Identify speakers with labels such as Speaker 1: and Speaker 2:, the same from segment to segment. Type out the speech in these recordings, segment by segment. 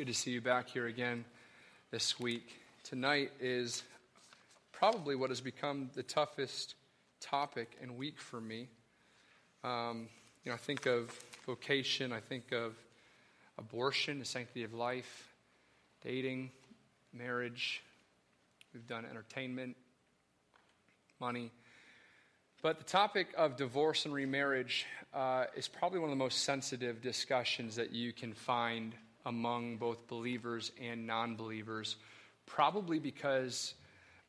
Speaker 1: good to see you back here again this week. Tonight is probably what has become the toughest topic and week for me. Um, you know, I think of vocation, I think of abortion, the sanctity of life, dating, marriage. We've done entertainment, money. But the topic of divorce and remarriage uh, is probably one of the most sensitive discussions that you can find among both believers and non believers, probably because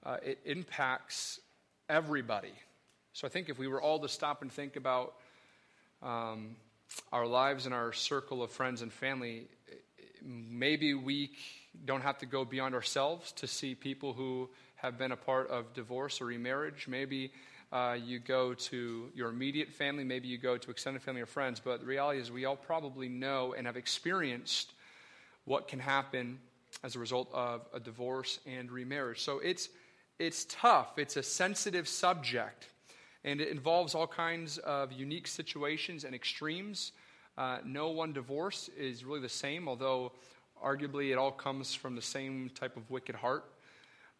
Speaker 1: uh, it impacts everybody. So I think if we were all to stop and think about um, our lives and our circle of friends and family, maybe we don't have to go beyond ourselves to see people who have been a part of divorce or remarriage. Maybe uh, you go to your immediate family, maybe you go to extended family or friends, but the reality is we all probably know and have experienced what can happen as a result of a divorce and remarriage. So it's, it's tough, it's a sensitive subject, and it involves all kinds of unique situations and extremes. Uh, no one divorce is really the same, although arguably it all comes from the same type of wicked heart.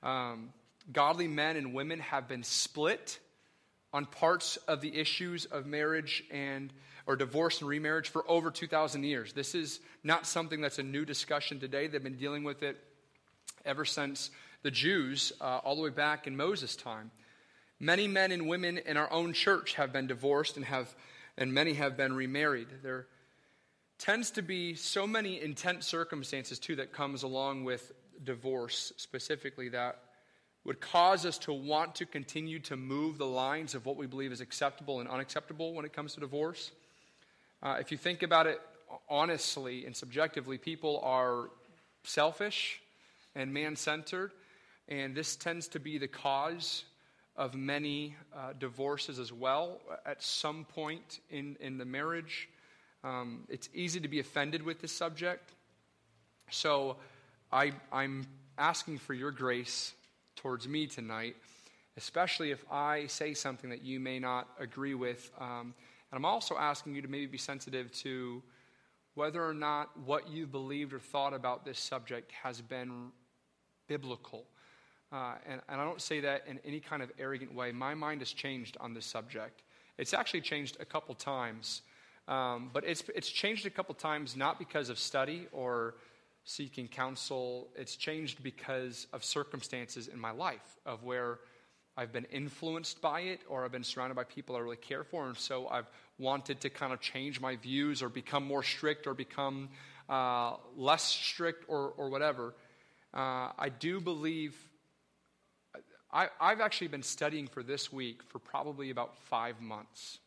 Speaker 1: Um, godly men and women have been split on parts of the issues of marriage and or divorce and remarriage for over 2,000 years. This is not something that's a new discussion today. They've been dealing with it ever since the Jews, uh, all the way back in Moses' time. Many men and women in our own church have been divorced and have, and many have been remarried. There tends to be so many intense circumstances too that comes along with divorce specifically that would cause us to want to continue to move the lines of what we believe is acceptable and unacceptable when it comes to divorce. Uh, if you think about it honestly and subjectively, people are selfish and man centered, and this tends to be the cause of many uh, divorces as well at some point in, in the marriage. Um, it's easy to be offended with this subject. So I, I'm asking for your grace towards me tonight, especially if I say something that you may not agree with. Um, and I'm also asking you to maybe be sensitive to whether or not what you believed or thought about this subject has been biblical. Uh, and, and I don't say that in any kind of arrogant way. My mind has changed on this subject. It's actually changed a couple times. Um, but it's, it's changed a couple times not because of study or seeking counsel. It's changed because of circumstances in my life, of where I've been influenced by it or I've been surrounded by people I really care for. And so I've wanted to kind of change my views or become more strict or become uh, less strict or, or whatever. Uh, I do believe. I, I've actually been studying for this week for probably about five months.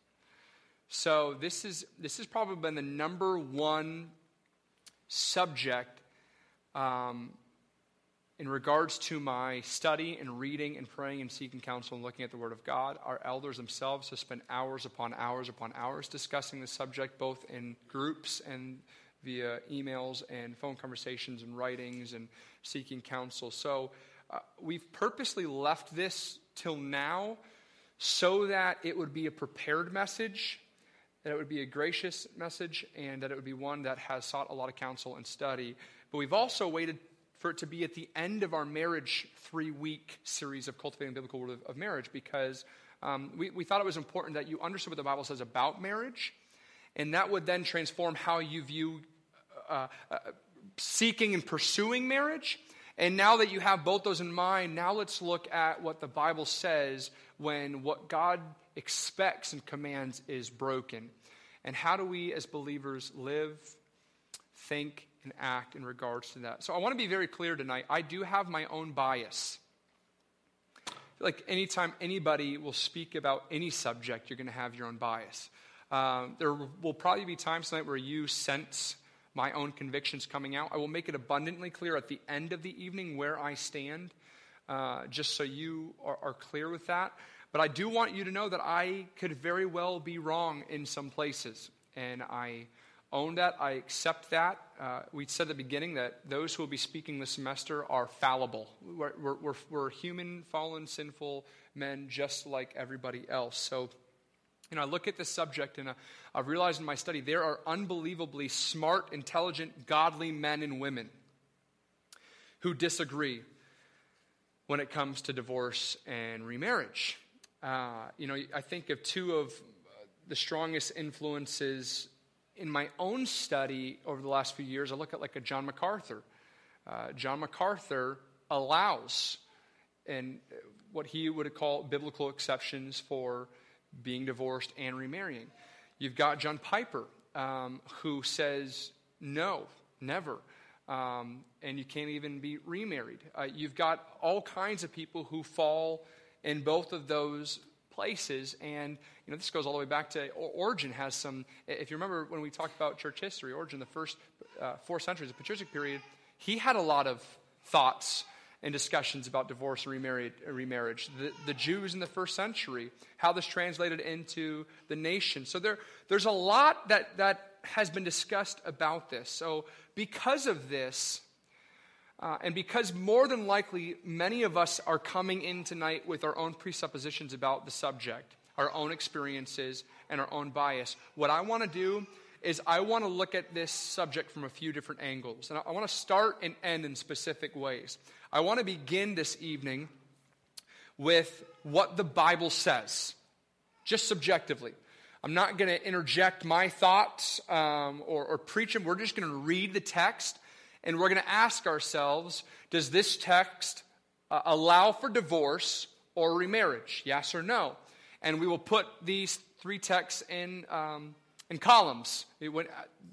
Speaker 1: So this is this has probably been the number one subject um, in regards to my study and reading and praying and seeking counsel and looking at the Word of God, our elders themselves have spent hours upon hours upon hours discussing the subject, both in groups and via emails and phone conversations and writings and seeking counsel. So uh, we've purposely left this till now so that it would be a prepared message, that it would be a gracious message, and that it would be one that has sought a lot of counsel and study. But we've also waited for it to be at the end of our marriage three week series of cultivating biblical word of, of marriage because um, we, we thought it was important that you understood what the Bible says about marriage, and that would then transform how you view uh, uh, seeking and pursuing marriage. And now that you have both those in mind, now let's look at what the Bible says when what God expects and commands is broken. And how do we as believers live, think, and act in regards to that. So I want to be very clear tonight. I do have my own bias. like anytime anybody will speak about any subject, you're going to have your own bias. Um, there will probably be times tonight where you sense my own convictions coming out. I will make it abundantly clear at the end of the evening where I stand, uh, just so you are, are clear with that. But I do want you to know that I could very well be wrong in some places. And I own that. I accept that. Uh, we said at the beginning that those who will be speaking this semester are fallible. We're, we're, we're, human, fallen, sinful men just like everybody else. So You know, I look at this subject and I've realized in my study there are unbelievably smart, intelligent, godly men and women who disagree when it comes to divorce and remarriage. Uh, you know, I think of two of the strongest influences in my own study over the last few years. I look at like a John MacArthur. Uh, John MacArthur allows and what he would call biblical exceptions for being divorced and remarrying. You've got John Piper, um, who says no, never. Um, and you can't even be remarried. Uh, you've got all kinds of people who fall in both of those places. And, you know, this goes all the way back to Origen has some, if you remember when we talked about church history, Origen, the first uh, four centuries, the patristic period, he had a lot of thoughts and discussions about divorce and remarriage. The, the Jews in the first century, how this translated into the nation. So there, there's a lot that, that has been discussed about this. So because of this, uh, and because more than likely many of us are coming in tonight with our own presuppositions about the subject, our own experiences, and our own bias, what I want to do is I want to look at this subject from a few different angles. And I want to start and end in specific ways. I want to begin this evening with what the Bible says, just subjectively. I'm not going to interject my thoughts um, or, or preach them. We're just going to read the text and we're going to ask ourselves does this text uh, allow for divorce or remarriage? Yes or no? And we will put these three texts in. Um, in columns. What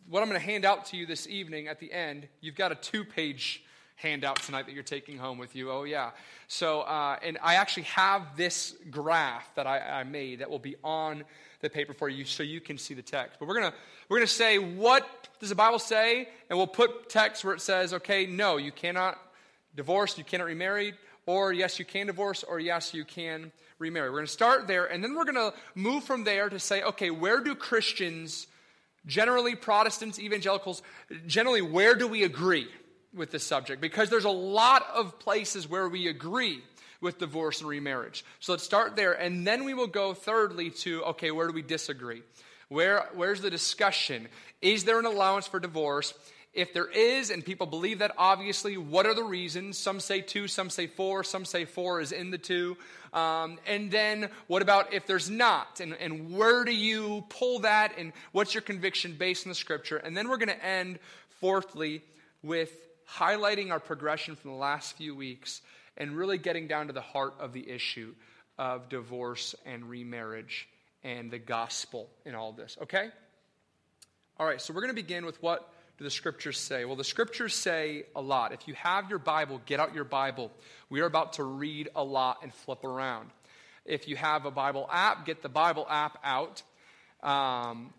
Speaker 1: I'm going to hand out to you this evening at the end, you've got a two page handout tonight that you're taking home with you. Oh, yeah. So, uh, and I actually have this graph that I, I, made that will be on the paper for you so you can see the text. But we're going to we're going to say, what does the Bible say? And we'll put text where it says, okay, no, you cannot divorce, you cannot remarry, or yes, you can divorce, or yes, you can remarry. We're going to start there, and then we're going to move from there to say, okay, where do Christians, generally Protestants, evangelicals, generally, where do we agree with this subject? Because there's a lot of places where we agree with divorce and remarriage. So let's start there, and then we will go thirdly to, okay, where do we disagree? Where, where's the discussion? Is there an allowance for divorce? If there is, and people believe that, obviously, what are the reasons? Some say two, some say four, some say four is in the two. Um, and then what about if there's not? And, and where do you pull that? And what's your conviction based on the scripture? And then we're going to end, fourthly, with highlighting our progression from the last few weeks and really getting down to the heart of the issue of divorce and remarriage and the gospel in all this. Okay? All right, so we're going to begin with what do the scriptures say? Well, the scriptures say a lot. If you have your Bible, get out your Bible. We are about to read a lot and flip around. If you have a Bible app, get the Bible app out. Um,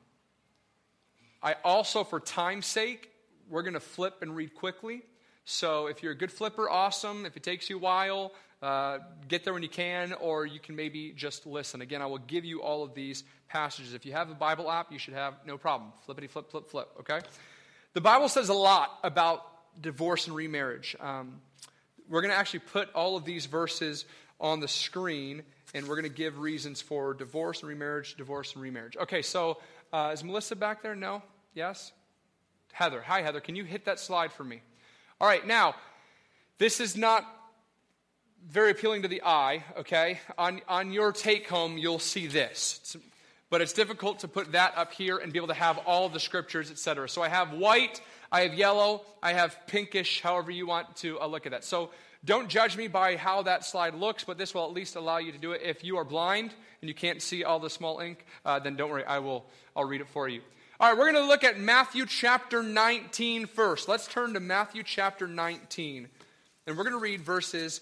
Speaker 1: I also, for time's sake, we're going to flip and read quickly. So if you're a good flipper, awesome. If it takes you a while, uh, get there when you can, or you can maybe just listen. Again, I will give you all of these passages. If you have a Bible app, you should have no problem. Flippity flip, flip, flip, okay? The Bible says a lot about divorce and remarriage. Um, we're going to actually put all of these verses on the screen, and we're going to give reasons for divorce and remarriage, divorce and remarriage. Okay, so uh, is Melissa back there? No? Yes? Heather. Hi, Heather. Can you hit that slide for me? All right, now, this is not very appealing to the eye, okay? On, on your take home, you'll see this. It's but it's difficult to put that up here and be able to have all the scriptures, etc. So I have white, I have yellow, I have pinkish, however you want to uh, look at that. So don't judge me by how that slide looks, but this will at least allow you to do it. If you are blind and you can't see all the small ink, uh, then don't worry, I will. I'll read it for you. All right, we're going to look at Matthew chapter 19 first. Let's turn to Matthew chapter 19, and we're going to read verses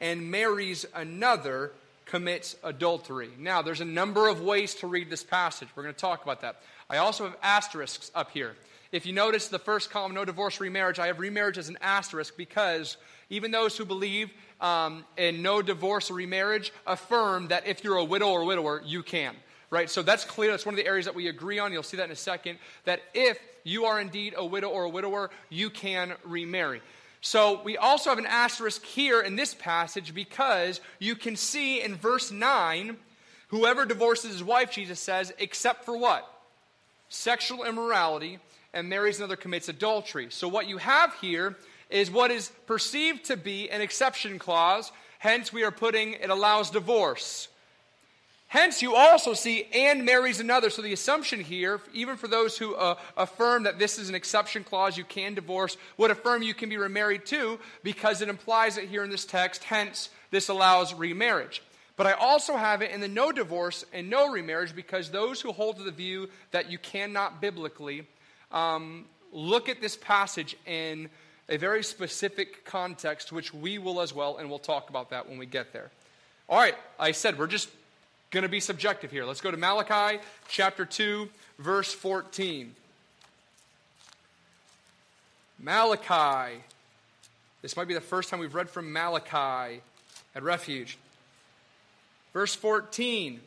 Speaker 1: and marries another, commits adultery. Now, there's a number of ways to read this passage. We're going to talk about that. I also have asterisks up here. If you notice the first column, no divorce, remarriage, I have remarriage as an asterisk because even those who believe um, in no divorce or remarriage affirm that if you're a widow or widower, you can. Right? So that's clear. That's one of the areas that we agree on. You'll see that in a second. That if you are indeed a widow or a widower, you can remarry. So we also have an asterisk here in this passage because you can see in verse 9 whoever divorces his wife, Jesus says, except for what? Sexual immorality and marries another commits adultery. So what you have here is what is perceived to be an exception clause. Hence, we are putting it allows divorce. Hence, you also see and marries another. So the assumption here, even for those who uh, affirm that this is an exception clause, you can divorce, would affirm you can be remarried too, because it implies it here in this text. Hence, this allows remarriage. But I also have it in the no divorce and no remarriage because those who hold to the view that you cannot biblically um, look at this passage in a very specific context, which we will as well, and we'll talk about that when we get there. All right, I said we're just going to be subjective here. Let's go to Malachi chapter 2, verse 14. Malachi. This might be the first time we've read from Malachi at Refuge. Verse 14.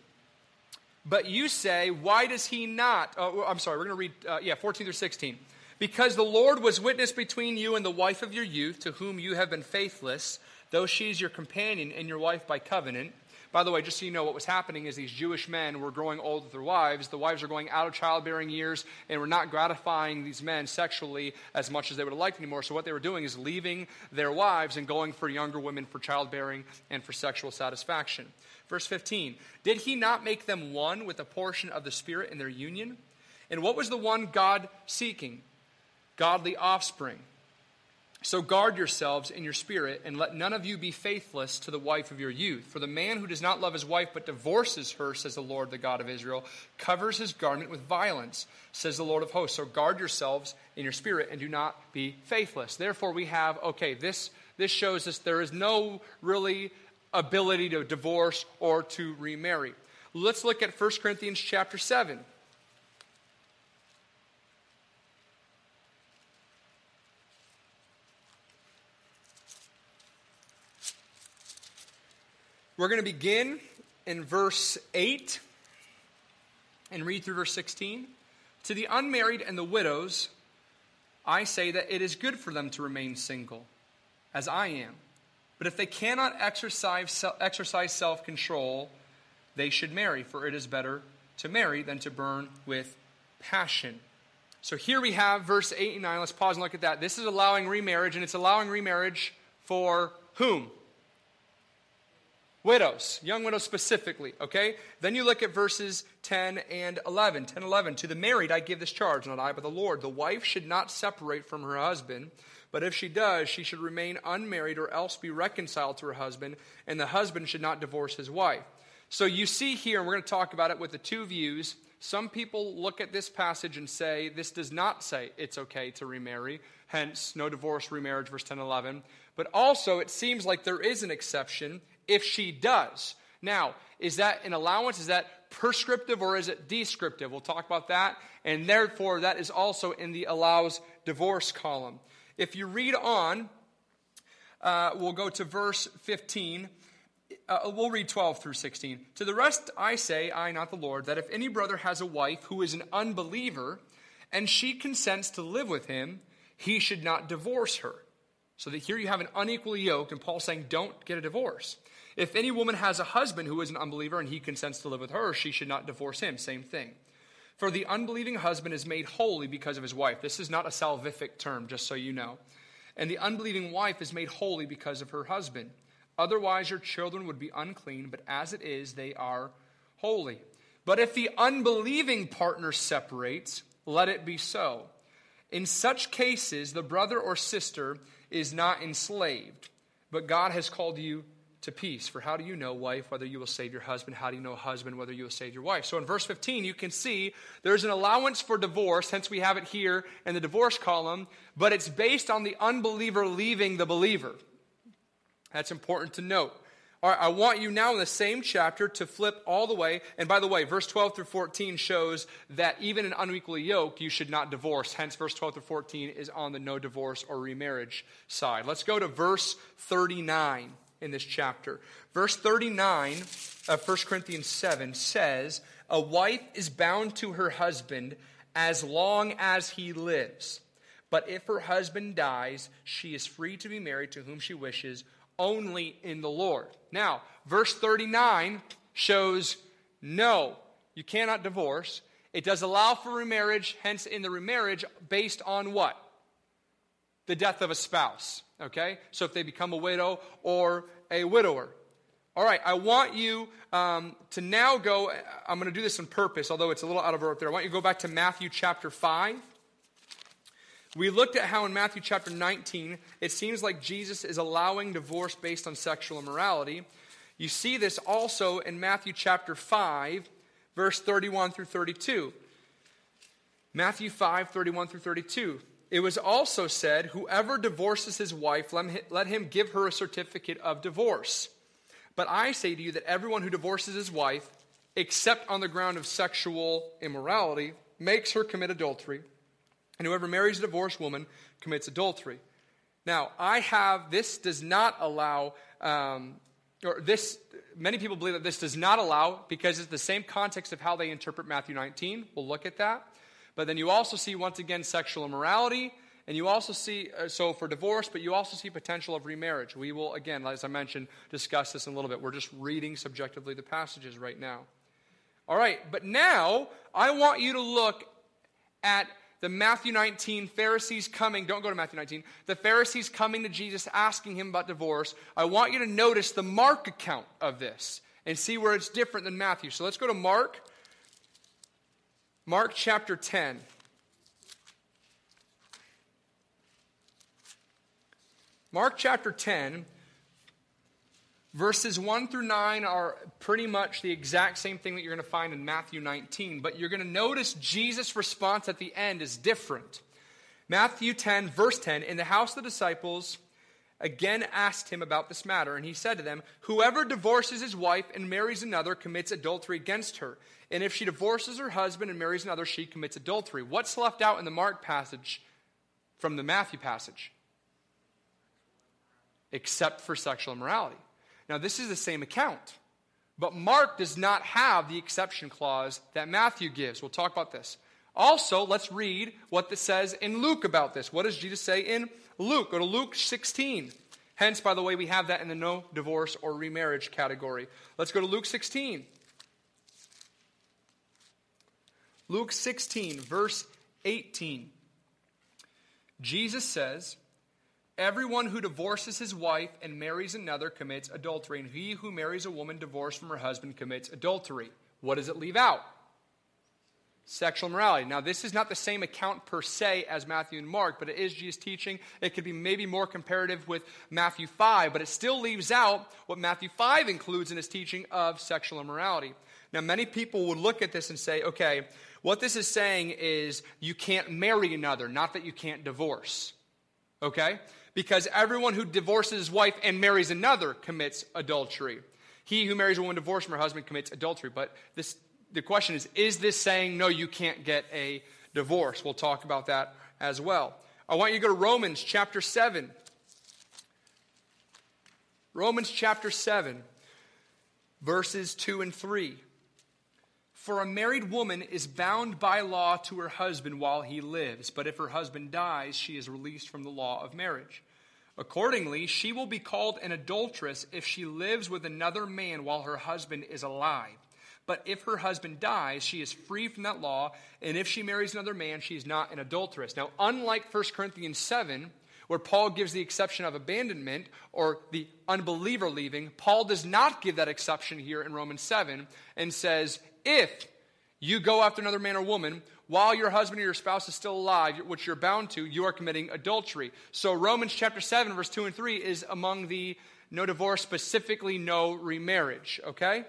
Speaker 1: But you say, why does he not? Oh, I'm sorry, we're going to read, uh, yeah, 14 through 16. Because the Lord was witness between you and the wife of your youth, to whom you have been faithless, though she is your companion and your wife by covenant by the way, just so you know, what was happening is these Jewish men were growing old with their wives. The wives are going out of childbearing years and were not gratifying these men sexually as much as they would have liked anymore. So what they were doing is leaving their wives and going for younger women for childbearing and for sexual satisfaction. Verse 15 Did he not make them one with a portion of the Spirit in their union? And what was the one God seeking? Godly offspring. So guard yourselves in your spirit, and let none of you be faithless to the wife of your youth. For the man who does not love his wife but divorces her, says the Lord, the God of Israel, covers his garment with violence, says the Lord of hosts. So guard yourselves in your spirit and do not be faithless. Therefore, we have, okay, this, this shows us there is no really ability to divorce or to remarry. Let's look at 1 Corinthians chapter 7. We're going to begin in verse 8 and read through verse 16. To the unmarried and the widows, I say that it is good for them to remain single, as I am. But if they cannot exercise, exercise self control, they should marry, for it is better to marry than to burn with passion. So here we have verse 8 and 9. Let's pause and look at that. This is allowing remarriage, and it's allowing remarriage for whom? Widows, young widows specifically, okay? Then you look at verses 10 and 11. 10 11. To the married I give this charge, not I, but the Lord. The wife should not separate from her husband, but if she does, she should remain unmarried or else be reconciled to her husband, and the husband should not divorce his wife. So you see here, and we're going to talk about it with the two views. Some people look at this passage and say this does not say it's okay to remarry, hence, no divorce, remarriage, verse 10 11. But also, it seems like there is an exception if she does. Now, is that an allowance? Is that prescriptive or is it descriptive? We'll talk about that. And therefore, that is also in the allows divorce column. If you read on, uh, we'll go to verse 15. Uh, we'll read 12 through 16. To the rest I say, I, not the Lord, that if any brother has a wife who is an unbeliever, and she consents to live with him, he should not divorce her. So that here you have an unequally yoked, and Paul's saying, don't get a divorce. If any woman has a husband who is an unbeliever and he consents to live with her, she should not divorce him. Same thing. For the unbelieving husband is made holy because of his wife. This is not a salvific term, just so you know. And the unbelieving wife is made holy because of her husband. Otherwise, your children would be unclean, but as it is, they are holy. But if the unbelieving partner separates, let it be so. In such cases, the brother or sister is not enslaved, but God has called you to peace. For how do you know, wife, whether you will save your husband? How do you know, husband, whether you will save your wife? So in verse 15, you can see there's an allowance for divorce, hence we have it here in the divorce column, but it's based on the unbeliever leaving the believer. That's important to note. All right, I want you now in the same chapter to flip all the way. And by the way, verse 12 through 14 shows that even an unequally yoked, you should not divorce. Hence, verse 12 through 14 is on the no divorce or remarriage side. Let's go to verse 39 in this chapter. Verse 39 of 1 Corinthians 7 says, A wife is bound to her husband as long as he lives. But if her husband dies, she is free to be married to whom she wishes only in the Lord. Now, verse 39 shows no, you cannot divorce. It does allow for remarriage, hence, in the remarriage, based on what? The death of a spouse. Okay? So if they become a widow or a widower. All right, I want you um, to now go. I'm going to do this on purpose, although it's a little out of order there. I want you to go back to Matthew chapter 5. We looked at how in Matthew chapter 19, it seems like Jesus is allowing divorce based on sexual immorality. You see this also in Matthew chapter 5, verse 31 through 32. Matthew 5, 31 through 32. It was also said, Whoever divorces his wife, let him give her a certificate of divorce. But I say to you that everyone who divorces his wife, except on the ground of sexual immorality, makes her commit adultery and whoever marries a divorced woman commits adultery. Now, I have, this does not allow, um, or this, many people believe that this does not allow because it's the same context of how they interpret Matthew 19. We'll look at that. But then you also see, once again, sexual immorality. And you also see, uh, so for divorce, but you also see potential of remarriage. We will, again, as I mentioned, discuss this in a little bit. We're just reading subjectively the passages right now. All right, but now I want you to look at the Matthew 19 Pharisees coming, don't go to Matthew 19, the Pharisees coming to Jesus asking him about divorce, I want you to notice the Mark account of this and see where it's different than Matthew. So let's go to Mark, Mark chapter 10. Mark chapter 10, Verses 1 through 9 are pretty much the exact same thing that you're going to find in Matthew 19, but you're going to notice Jesus' response at the end is different. Matthew 10, verse 10 In the house of the disciples again asked him about this matter, and he said to them, Whoever divorces his wife and marries another commits adultery against her. And if she divorces her husband and marries another, she commits adultery. What's left out in the Mark passage from the Matthew passage? Except for sexual immorality. Now, this is the same account, but Mark does not have the exception clause that Matthew gives. We'll talk about this. Also, let's read what this says in Luke about this. What does Jesus say in Luke? Go to Luke 16. Hence, by the way, we have that in the no divorce or remarriage category. Let's go to Luke 16. Luke 16, verse 18. Jesus says, Everyone who divorces his wife and marries another commits adultery, and he who marries a woman divorced from her husband commits adultery. What does it leave out? Sexual morality. Now, this is not the same account per se as Matthew and Mark, but it is Jesus' teaching. It could be maybe more comparative with Matthew 5, but it still leaves out what Matthew 5 includes in his teaching of sexual immorality. Now, many people would look at this and say, okay, what this is saying is you can't marry another, not that you can't divorce. Okay? because everyone who divorces his wife and marries another commits adultery. He who marries a woman divorced from her husband commits adultery. But this, the question is is this saying, no, you can't get a divorce? We'll talk about that as well. I want you to go to Romans chapter 7. Romans chapter 7, verses 2 and 3. For a married woman is bound by law to her husband while he lives, but if her husband dies, she is released from the law of marriage. Accordingly, she will be called an adulteress if she lives with another man while her husband is alive. But if her husband dies, she is free from that law, and if she marries another man, she is not an adulteress. Now, unlike 1 Corinthians 7, where Paul gives the exception of abandonment or the unbeliever leaving, Paul does not give that exception here in Romans 7 and says, if you go after another man or woman, while your husband or your spouse is still alive, which you're bound to, you are committing adultery. So Romans chapter 7, verse 2 and 3 is among the no divorce, specifically no remarriage. Okay?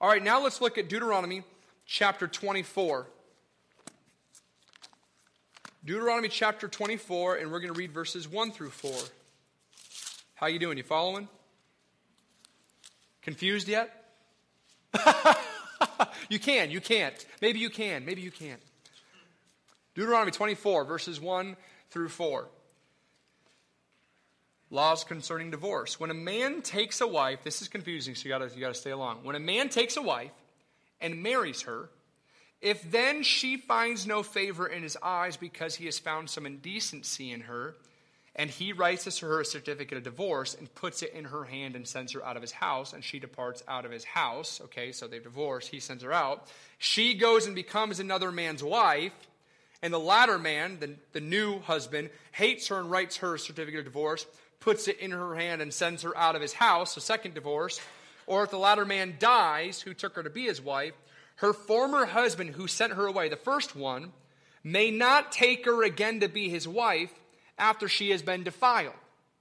Speaker 1: All right, now let's look at Deuteronomy chapter 24. Deuteronomy chapter 24, and we're going to read verses 1 through 4. How you doing? You following? Confused yet? you can, you can't. Maybe you can, maybe you can't. Deuteronomy 24, verses 1 through 4. Laws concerning divorce. When a man takes a wife, this is confusing, so you gotta, you gotta stay along. When a man takes a wife and marries her, if then she finds no favor in his eyes because he has found some indecency in her, and he writes to her a certificate of divorce and puts it in her hand and sends her out of his house, and she departs out of his house. Okay, so they've divorced, he sends her out. She goes and becomes another man's wife, and the latter man, the, the new husband, hates her and writes her a certificate of divorce, puts it in her hand and sends her out of his house, a second divorce. Or if the latter man dies, who took her to be his wife, her former husband who sent her away, the first one, may not take her again to be his wife after she has been defiled,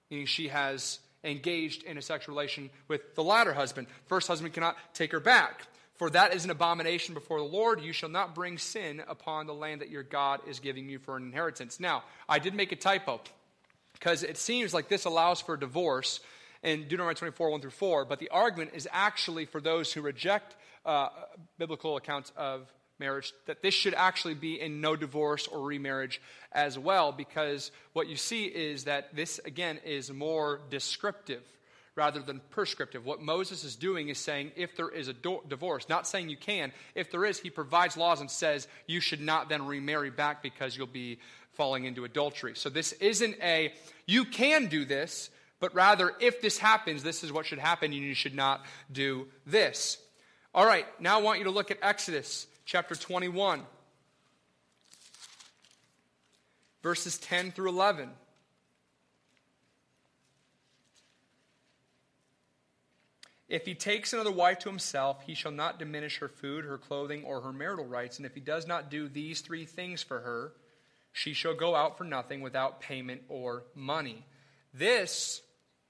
Speaker 1: meaning she has engaged in a sexual relation with the latter husband. First husband cannot take her back. For that is an abomination before the Lord. You shall not bring sin upon the land that your God is giving you for an inheritance. Now, I did make a typo because it seems like this allows for divorce in Deuteronomy 24, 1 through 4, but the argument is actually for those who reject uh, biblical accounts of marriage, that this should actually be in no divorce or remarriage as well, because what you see is that this, again, is more descriptive rather than prescriptive. What Moses is doing is saying if there is a do- divorce, not saying you can, if there is, he provides laws and says you should not then remarry back because you'll be falling into adultery. So this isn't a you can do this, but rather if this happens, this is what should happen, and you should not do this. All right, now I want you to look at Exodus chapter 21, verses 10 through 11. If he takes another wife to himself, he shall not diminish her food, her clothing, or her marital rights. And if he does not do these three things for her, she shall go out for nothing without payment or money. This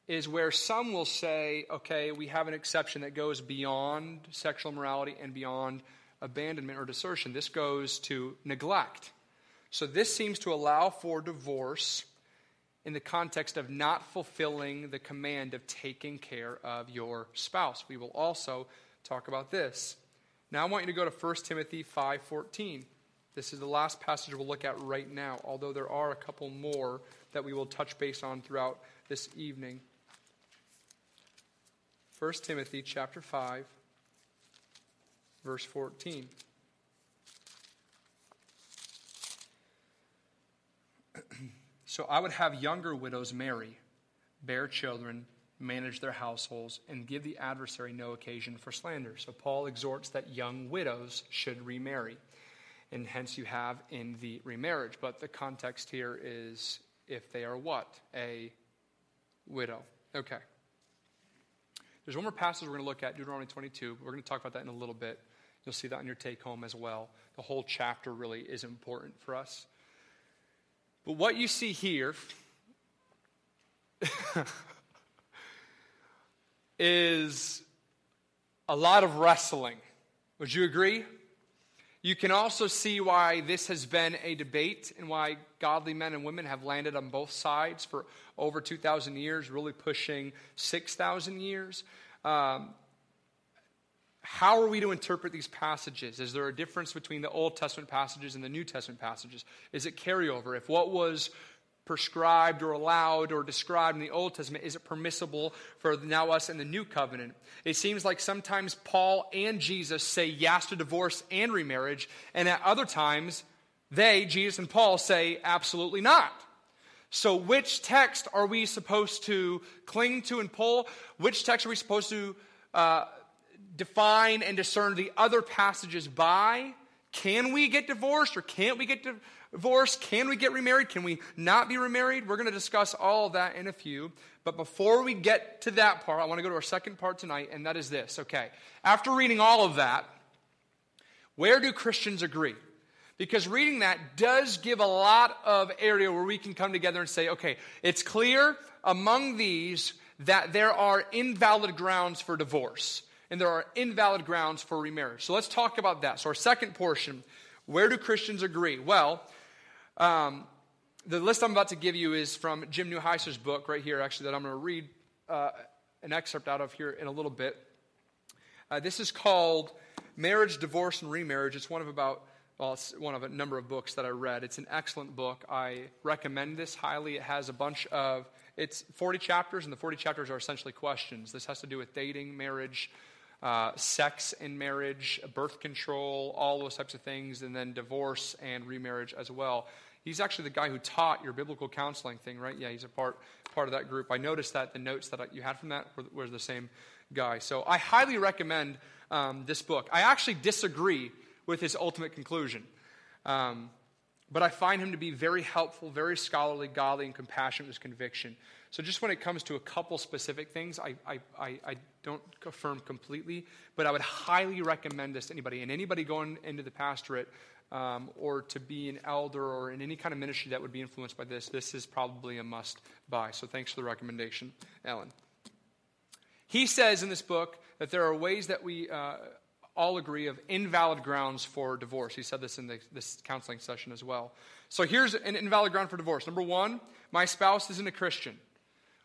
Speaker 1: is where some will say, okay, we have an exception that goes beyond sexual morality and beyond abandonment or desertion. This goes to neglect. So this seems to allow for divorce in the context of not fulfilling the command of taking care of your spouse. We will also talk about this. Now I want you to go to 1 Timothy 5:14. This is the last passage we'll look at right now, although there are a couple more that we will touch base on throughout this evening. 1 Timothy chapter 5 verse 14. so I would have younger widows marry, bear children, manage their households, and give the adversary no occasion for slander. So Paul exhorts that young widows should remarry. And hence you have in the remarriage. But the context here is if they are what? A widow. Okay. There's one more passage we're going to look at, Deuteronomy 22. We're going to talk about that in a little bit. You'll see that on your take home as well. The whole chapter really is important for us. But what you see here is a lot of wrestling. Would you agree? You can also see why this has been a debate and why godly men and women have landed on both sides for over 2,000 years, really pushing 6,000 years. Um, how are we to interpret these passages? Is there a difference between the Old Testament passages and the New Testament passages? Is it carryover? If what was prescribed or allowed or described in the Old Testament? Is it permissible for now us in the New Covenant? It seems like sometimes Paul and Jesus say yes to divorce and remarriage, and at other times they, Jesus and Paul, say absolutely not. So, which text are we supposed to cling to and pull? Which text are we supposed to uh, define and discern the other passages by? Can we get divorced or can't we get divorced? Divorce? Can we get remarried? Can we not be remarried? We're going to discuss all of that in a few. But before we get to that part, I want to go to our second part tonight, and that is this. Okay. After reading all of that, where do Christians agree? Because reading that does give a lot of area where we can come together and say, okay, it's clear among these that there are invalid grounds for divorce and there are invalid grounds for remarriage. So let's talk about that. So, our second portion where do Christians agree? Well, um, the list I'm about to give you is from Jim Newheiser's book right here, actually, that I'm going to read uh, an excerpt out of here in a little bit. Uh, this is called Marriage, Divorce, and Remarriage. It's one of about well, it's one of a number of books that I read. It's an excellent book. I recommend this highly. It has a bunch of, it's 40 chapters, and the 40 chapters are essentially questions. This has to do with dating, marriage, uh, sex in marriage, birth control, all those types of things, and then divorce and remarriage as well. He's actually the guy who taught your biblical counseling thing, right? Yeah, he's a part, part of that group. I noticed that the notes that you had from that were, were the same guy. So I highly recommend um, this book. I actually disagree with his ultimate conclusion. Um, but I find him to be very helpful, very scholarly, godly, and compassionate with conviction. So, just when it comes to a couple specific things, I, I, I, I, don't affirm completely, but I would highly recommend this to anybody. And anybody going into the pastorate um, or to be an elder or in any kind of ministry that would be influenced by this, this is probably a must buy. So, thanks for the recommendation, Ellen. He says in this book that there are ways that we uh, all agree of invalid grounds for divorce. He said this in the, this counseling session as well. So here's an invalid ground for divorce. Number one, my spouse isn't a Christian.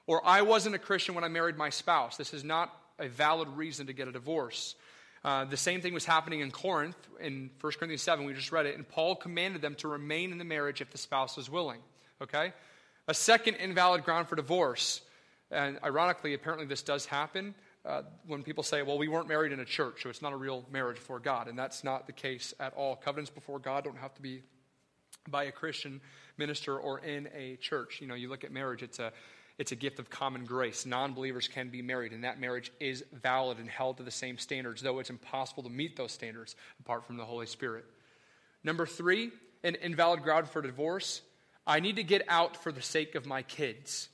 Speaker 1: Or I wasn't a Christian when I married my spouse. This is not a valid reason to get a divorce. Uh, the same thing was happening in Corinth in 1 Corinthians 7. We just read it. And Paul commanded them to remain in the marriage if the spouse was willing. Okay? A second invalid ground for divorce. And ironically, apparently, this does happen uh, when people say, well, we weren't married in a church, so it's not a real marriage before God. And that's not the case at all. Covenants before God don't have to be by a Christian minister or in a church. You know, you look at marriage, it's a it's a gift of common grace. Non believers can be married, and that marriage is valid and held to the same standards, though it's impossible to meet those standards apart from the Holy Spirit. Number three, an invalid ground for divorce. I need to get out for the sake of my kids.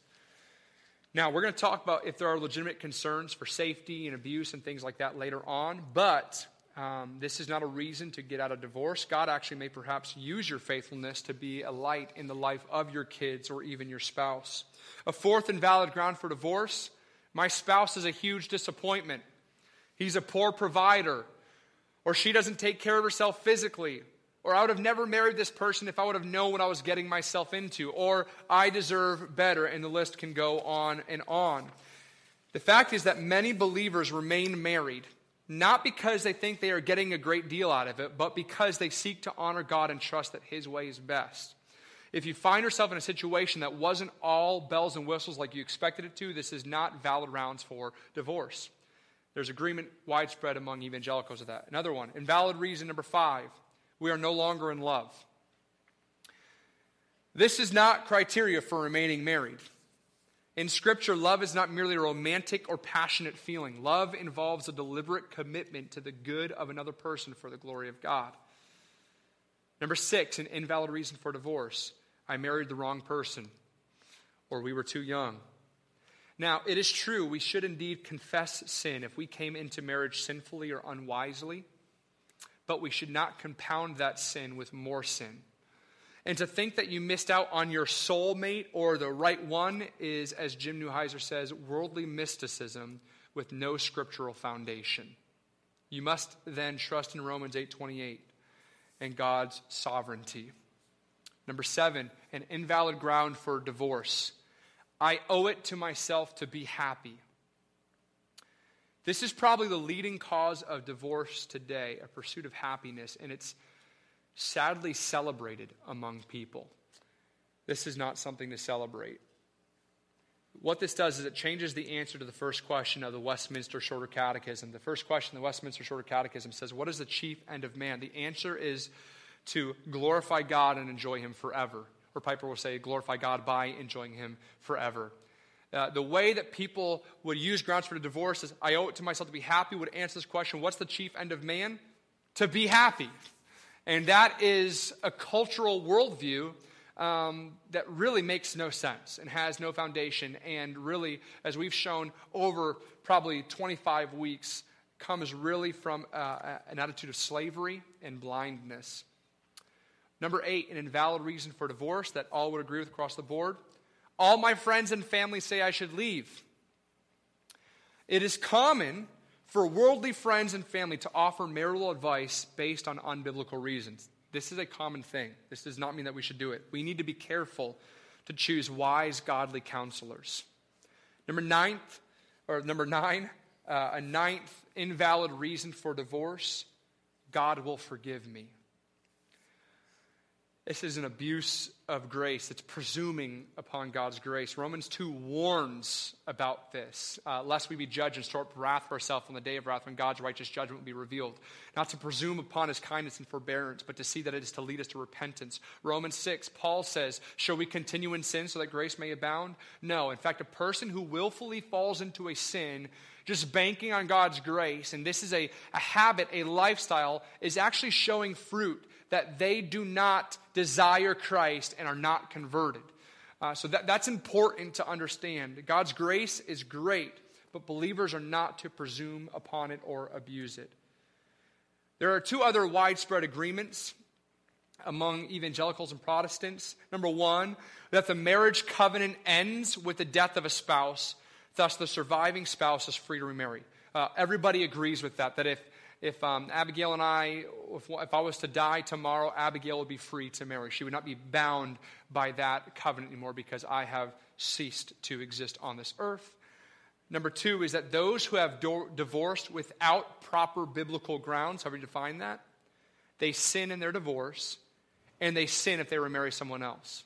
Speaker 1: Now, we're going to talk about if there are legitimate concerns for safety and abuse and things like that later on, but um, this is not a reason to get out of divorce. God actually may perhaps use your faithfulness to be a light in the life of your kids or even your spouse. A fourth and valid ground for divorce my spouse is a huge disappointment. He's a poor provider, or she doesn't take care of herself physically, or I would have never married this person if I would have known what I was getting myself into. Or I deserve better. And the list can go on and on. The fact is that many believers remain married, not because they think they are getting a great deal out of it, but because they seek to honor God and trust that His way is best. If you find yourself in a situation that wasn't all bells and whistles like you expected it to, this is not valid rounds for divorce. There's agreement widespread among evangelicals of that. Another one, invalid reason number five we are no longer in love. This is not criteria for remaining married. In Scripture, love is not merely a romantic or passionate feeling. Love involves a deliberate commitment to the good of another person for the glory of God. Number six, an invalid reason for divorce. I married the wrong person, or we were too young. Now, it is true, we should indeed confess sin if we came into marriage sinfully or unwisely but we should not compound that sin with more sin. And to think that you missed out on your soulmate or the right one is, as Jim Newheiser says, worldly mysticism with no scriptural foundation. You must then trust in Romans 8:28 and God's sovereignty. Number 7, an invalid ground for divorce. I owe it to myself to be happy. This is probably the leading cause of divorce today, a pursuit of happiness, and it's sadly celebrated among people. This is not something to celebrate. What this does is it changes the answer to the first question of the Westminster Shorter Catechism. The first question the Westminster Shorter Catechism says, What is the chief end of man? The answer is to glorify God and enjoy Him forever. Or Piper will say, glorify God by enjoying Him forever. Uh, the way that people would use grounds for a divorce is I owe it to myself to be happy would answer this question what's the chief end of man? To be happy. And that is a cultural worldview um, that really makes no sense and has no foundation. And really, as we've shown over probably 25 weeks, comes really from uh, an attitude of slavery and blindness. Number eight, an invalid reason for divorce that all would agree with across the board. All my friends and family say I should leave. It is common for worldly friends and family to offer marital advice based on unbiblical reasons. This is a common thing. This does not mean that we should do it. We need to be careful to choose wise, godly counselors. Number ninth, or number nine, uh, a ninth invalid reason for divorce God will forgive me. This is an abuse of grace. It's presuming upon God's grace. Romans 2 warns about this, uh, lest we be judged and store wrath for ourselves on the day of wrath when God's righteous judgment will be revealed. Not to presume upon his kindness and forbearance, but to see that it is to lead us to repentance. Romans 6, Paul says, Shall we continue in sin so that grace may abound? No. In fact, a person who willfully falls into a sin just banking on God's grace, and this is a, a habit, a lifestyle, is actually showing fruit that they do not desire Christ and are not converted. Uh, so that, that's important to understand. God's grace is great, but believers are not to presume upon it or abuse it. There are two other widespread agreements among evangelicals and Protestants. Number one, that the marriage covenant ends with the death of a spouse, thus, the surviving spouse is free to remarry. Uh, everybody agrees with that, that if if um, Abigail and I, if, if I was to die tomorrow, Abigail would be free to marry. She would not be bound by that covenant anymore because I have ceased to exist on this earth. Number two is that those who have do- divorced without proper biblical grounds, however you define that, they sin in their divorce and they sin if they remarry someone else.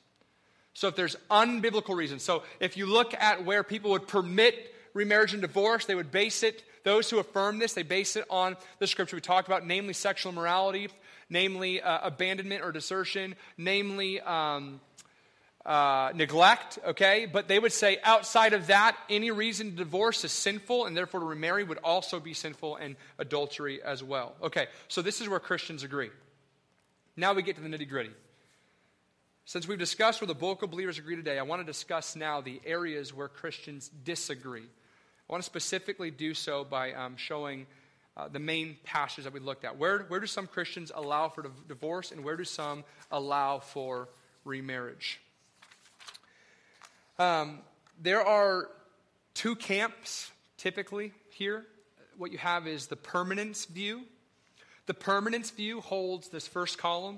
Speaker 1: So if there's unbiblical reasons, so if you look at where people would permit remarriage and divorce, they would base it those who affirm this, they base it on the scripture we talked about, namely sexual immorality, namely uh, abandonment or desertion, namely um, uh, neglect, okay? But they would say outside of that, any reason to divorce is sinful, and therefore to remarry would also be sinful, and adultery as well. Okay, so this is where Christians agree. Now we get to the nitty gritty. Since we've discussed where the bulk of believers agree today, I want to discuss now the areas where Christians disagree. I want to specifically do so by um, showing uh, the main passages that we looked at. Where, where do some Christians allow for divorce, and where do some allow for remarriage? Um, there are two camps typically here. What you have is the permanence view. The permanence view holds this first column.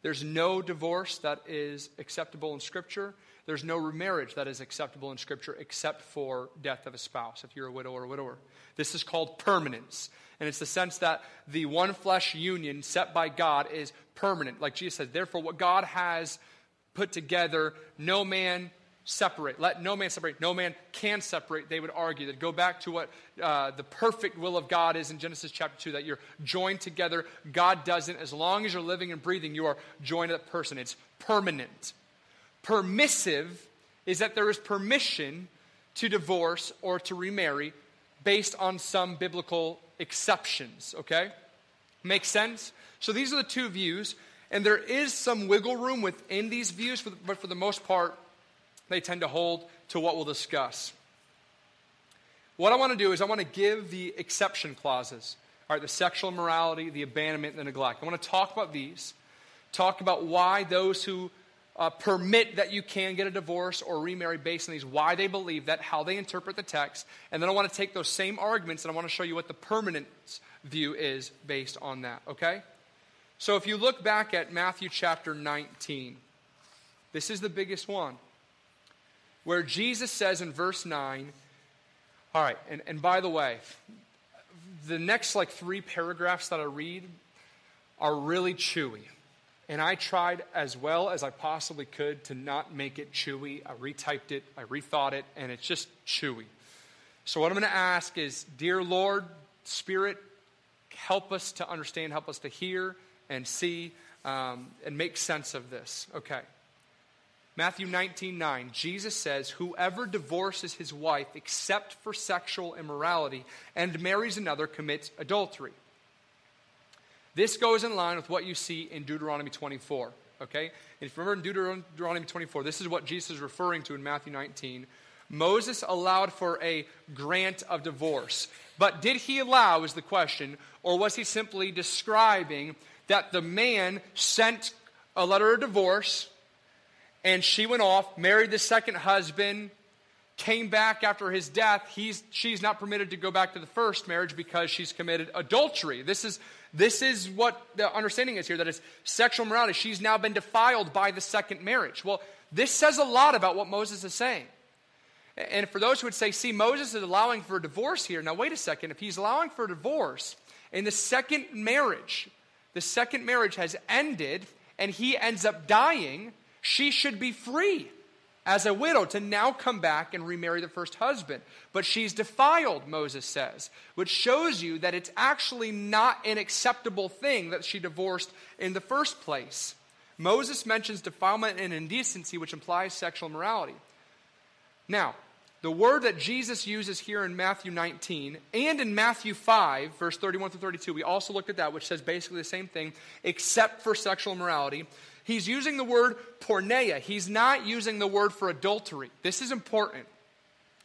Speaker 1: There's no divorce that is acceptable in Scripture. There's no remarriage that is acceptable in Scripture except for death of a spouse, if you're a widow or a widower. This is called permanence. And it's the sense that the one flesh union set by God is permanent. Like Jesus said, therefore, what God has put together, no man separate. Let no man separate. No man can separate, they would argue. That go back to what uh, the perfect will of God is in Genesis chapter 2, that you're joined together. God doesn't. As long as you're living and breathing, you are joined to that person. It's permanent. Permissive is that there is permission to divorce or to remarry based on some biblical exceptions, okay? Makes sense? So these are the two views, and there is some wiggle room within these views, but for the most part, they tend to hold to what we'll discuss. What I want to do is I want to give the exception clauses. All right, the sexual immorality, the abandonment, the neglect. I want to talk about these, talk about why those who uh, permit that you can get a divorce or remarry based on these, why they believe that, how they interpret the text. And then I want to take those same arguments and I want to show you what the permanence view is based on that, okay? So if you look back at Matthew chapter 19, this is the biggest one, where Jesus says in verse 9, all right, and, and by the way, the next like three paragraphs that I read are really chewy. And I tried as well as I possibly could to not make it chewy. I retyped it, I rethought it, and it's just chewy. So, what I'm going to ask is Dear Lord, Spirit, help us to understand, help us to hear and see um, and make sense of this. Okay. Matthew 19, 9, Jesus says, Whoever divorces his wife except for sexual immorality and marries another commits adultery. This goes in line with what you see in Deuteronomy 24. Okay? And if you remember in Deuteronomy 24, this is what Jesus is referring to in Matthew 19. Moses allowed for a grant of divorce. But did he allow, is the question, or was he simply describing that the man sent a letter of divorce, and she went off, married the second husband, came back after his death, he's, she's not permitted to go back to the first marriage because she's committed adultery. This is, this is what the understanding is here that it's sexual morality. She's now been defiled by the second marriage. Well, this says a lot about what Moses is saying. And for those who would say, see, Moses is allowing for a divorce here. Now, wait a second. If he's allowing for a divorce in the second marriage, the second marriage has ended and he ends up dying, she should be free as a widow to now come back and remarry the first husband. But she's defiled, Moses says, which shows you that it's actually not an acceptable thing that she divorced in the first place. Moses mentions defilement and indecency, which implies sexual morality. Now, the word that Jesus uses here in Matthew 19 and in Matthew 5, verse 31 through 32, we also looked at that, which says basically the same thing, except for sexual morality. He's using the word porneia. He's not using the word for adultery. This is important.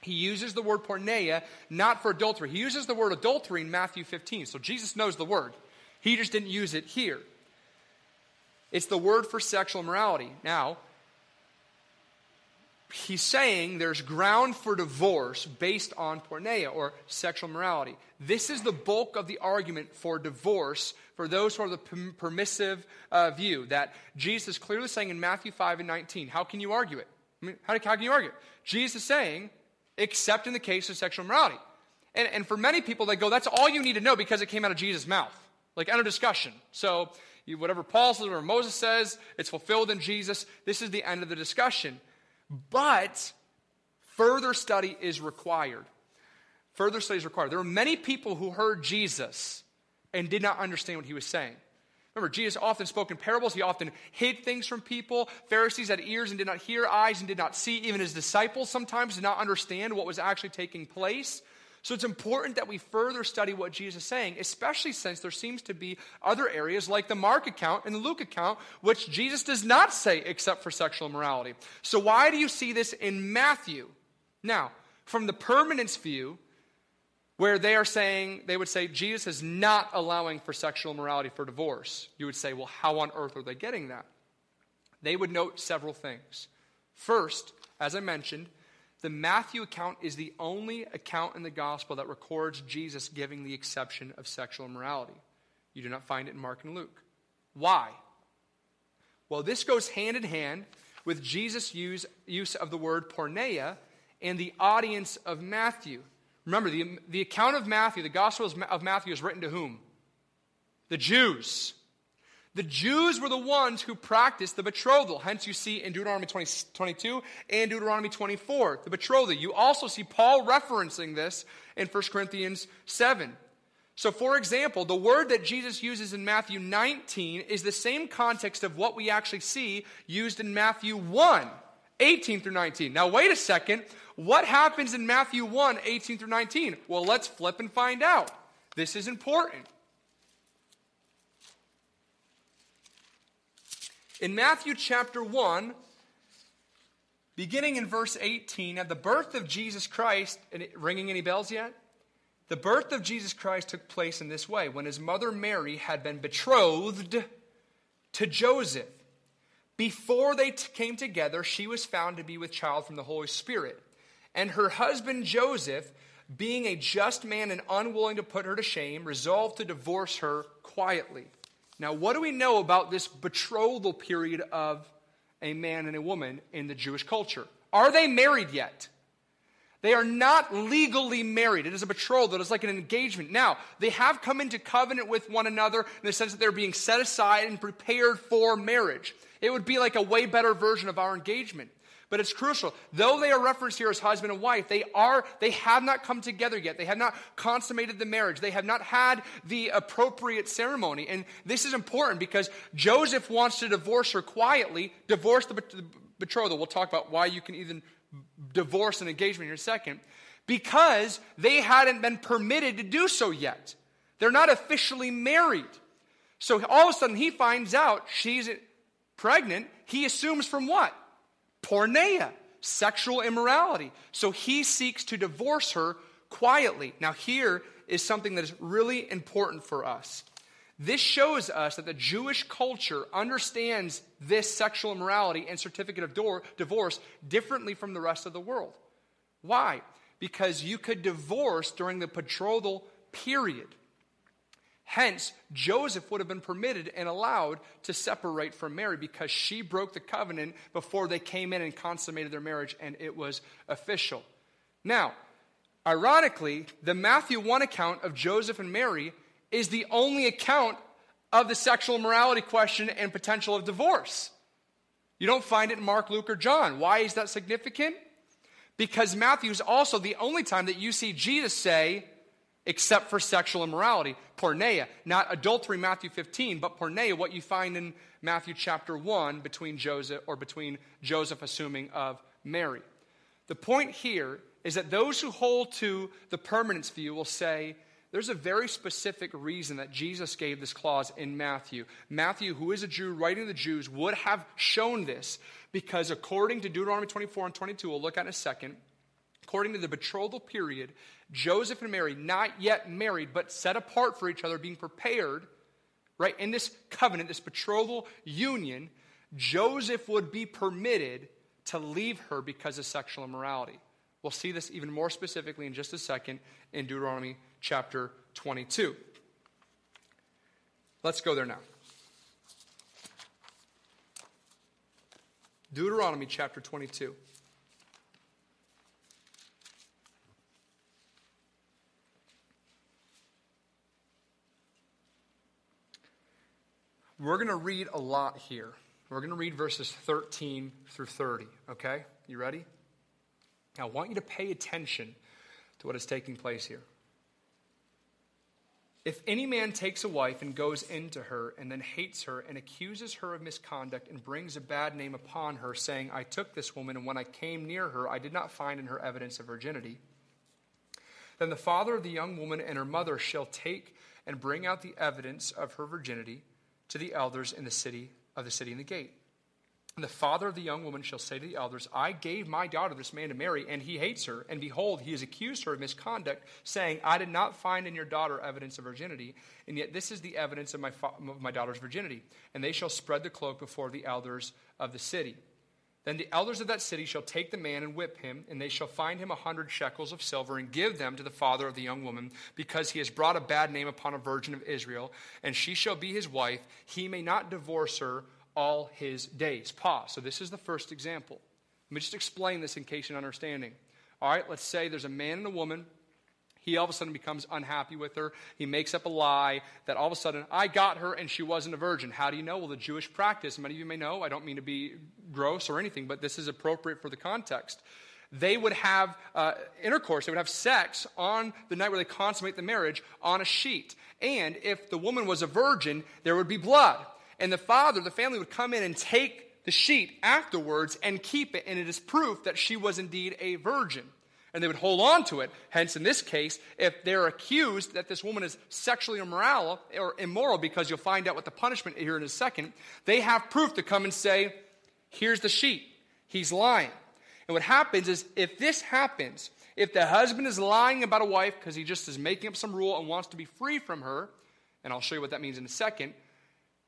Speaker 1: He uses the word porneia not for adultery. He uses the word adultery in Matthew 15. So Jesus knows the word. He just didn't use it here. It's the word for sexual morality. Now, he's saying there's ground for divorce based on porneia or sexual morality. This is the bulk of the argument for divorce for those who are the permissive uh, view that Jesus is clearly saying in Matthew 5 and 19. How can you argue it? I mean, how, how can you argue it? Jesus is saying, except in the case of sexual morality. And, and for many people, they go, that's all you need to know because it came out of Jesus' mouth. Like, end of discussion. So, you, whatever Paul says or Moses says, it's fulfilled in Jesus. This is the end of the discussion. But further study is required. Further study is required. There were many people who heard Jesus and did not understand what he was saying. Remember, Jesus often spoke in parables. He often hid things from people. Pharisees had ears and did not hear, eyes and did not see. Even his disciples sometimes did not understand what was actually taking place. So it's important that we further study what Jesus is saying, especially since there seems to be other areas like the Mark account and the Luke account, which Jesus does not say except for sexual immorality. So why do you see this in Matthew? Now, from the permanence view, where they are saying, they would say, Jesus is not allowing for sexual immorality for divorce. You would say, well, how on earth are they getting that? They would note several things. First, as I mentioned, the Matthew account is the only account in the gospel that records Jesus giving the exception of sexual immorality. You do not find it in Mark and Luke. Why? Well, this goes hand in hand with Jesus' use, use of the word porneia and the audience of Matthew. Remember, the, the account of Matthew, the gospel of Matthew, is written to whom? The Jews. The Jews were the ones who practiced the betrothal. Hence, you see in Deuteronomy 20, 22 and Deuteronomy 24, the betrothal. You also see Paul referencing this in 1 Corinthians 7. So, for example, the word that Jesus uses in Matthew 19 is the same context of what we actually see used in Matthew 1, 18 through 19. Now, wait a second. What happens in Matthew 1, 18 through 19? Well, let's flip and find out. This is important. In Matthew chapter 1, beginning in verse 18, at the birth of Jesus Christ, ringing any bells yet? The birth of Jesus Christ took place in this way when his mother Mary had been betrothed to Joseph. Before they t- came together, she was found to be with child from the Holy Spirit. And her husband Joseph, being a just man and unwilling to put her to shame, resolved to divorce her quietly. Now, what do we know about this betrothal period of a man and a woman in the Jewish culture? Are they married yet? They are not legally married. It is a betrothal. It is like an engagement. Now, they have come into covenant with one another in the sense that they're being set aside and prepared for marriage. It would be like a way better version of our engagement. But it's crucial. Though they are referenced here as husband and wife, they are they have not come together yet. They have not consummated the marriage. They have not had the appropriate ceremony. And this is important because Joseph wants to divorce her quietly, divorce the betrothal. We'll talk about why you can even divorce an engagement in a second. Because they hadn't been permitted to do so yet. They're not officially married. So all of a sudden he finds out she's pregnant. He assumes from what? Porneia, sexual immorality. So he seeks to divorce her quietly. Now, here is something that is really important for us. This shows us that the Jewish culture understands this sexual immorality and certificate of divorce differently from the rest of the world. Why? Because you could divorce during the betrothal period. Hence, Joseph would have been permitted and allowed to separate from Mary because she broke the covenant before they came in and consummated their marriage and it was official. Now, ironically, the Matthew 1 account of Joseph and Mary is the only account of the sexual morality question and potential of divorce. You don't find it in Mark, Luke, or John. Why is that significant? Because Matthew is also the only time that you see Jesus say, except for sexual immorality, porneia, not adultery, Matthew 15, but porneia, what you find in Matthew chapter 1 between Joseph or between Joseph assuming of Mary. The point here is that those who hold to the permanence view will say there's a very specific reason that Jesus gave this clause in Matthew. Matthew, who is a Jew writing to the Jews, would have shown this because according to Deuteronomy 24 and 22, we'll look at in a second, according to the betrothal period, Joseph and Mary, not yet married, but set apart for each other, being prepared, right, in this covenant, this betrothal union, Joseph would be permitted to leave her because of sexual immorality. We'll see this even more specifically in just a second in Deuteronomy chapter 22. Let's go there now. Deuteronomy chapter 22. We're going to read a lot here. We're going to read verses 13 through 30, okay? You ready? Now, I want you to pay attention to what is taking place here. If any man takes a wife and goes into her and then hates her and accuses her of misconduct and brings a bad name upon her, saying, I took this woman, and when I came near her, I did not find in her evidence of virginity, then the father of the young woman and her mother shall take and bring out the evidence of her virginity to the elders in the city of the city and the gate. And the father of the young woman shall say to the elders, I gave my daughter this man to marry, and he hates her. And behold, he has accused her of misconduct, saying, I did not find in your daughter evidence of virginity, and yet this is the evidence of my, fa- of my daughter's virginity. And they shall spread the cloak before the elders of the city. Then the elders of that city shall take the man and whip him, and they shall find him a hundred shekels of silver, and give them to the father of the young woman, because he has brought a bad name upon a virgin of Israel, and she shall be his wife. He may not divorce her all his days. Pause. So this is the first example. Let me just explain this in case you're understanding. All right, let's say there's a man and a woman. He all of a sudden becomes unhappy with her. He makes up a lie that all of a sudden, I got her and she wasn't a virgin. How do you know? Well, the Jewish practice, many of you may know, I don't mean to be gross or anything, but this is appropriate for the context. They would have uh, intercourse, they would have sex on the night where they consummate the marriage on a sheet. And if the woman was a virgin, there would be blood. And the father, the family would come in and take the sheet afterwards and keep it, and it is proof that she was indeed a virgin. And they would hold on to it. Hence, in this case, if they're accused that this woman is sexually immoral or immoral, because you'll find out what the punishment here in a second, they have proof to come and say, Here's the sheet. He's lying. And what happens is, if this happens, if the husband is lying about a wife because he just is making up some rule and wants to be free from her, and I'll show you what that means in a second,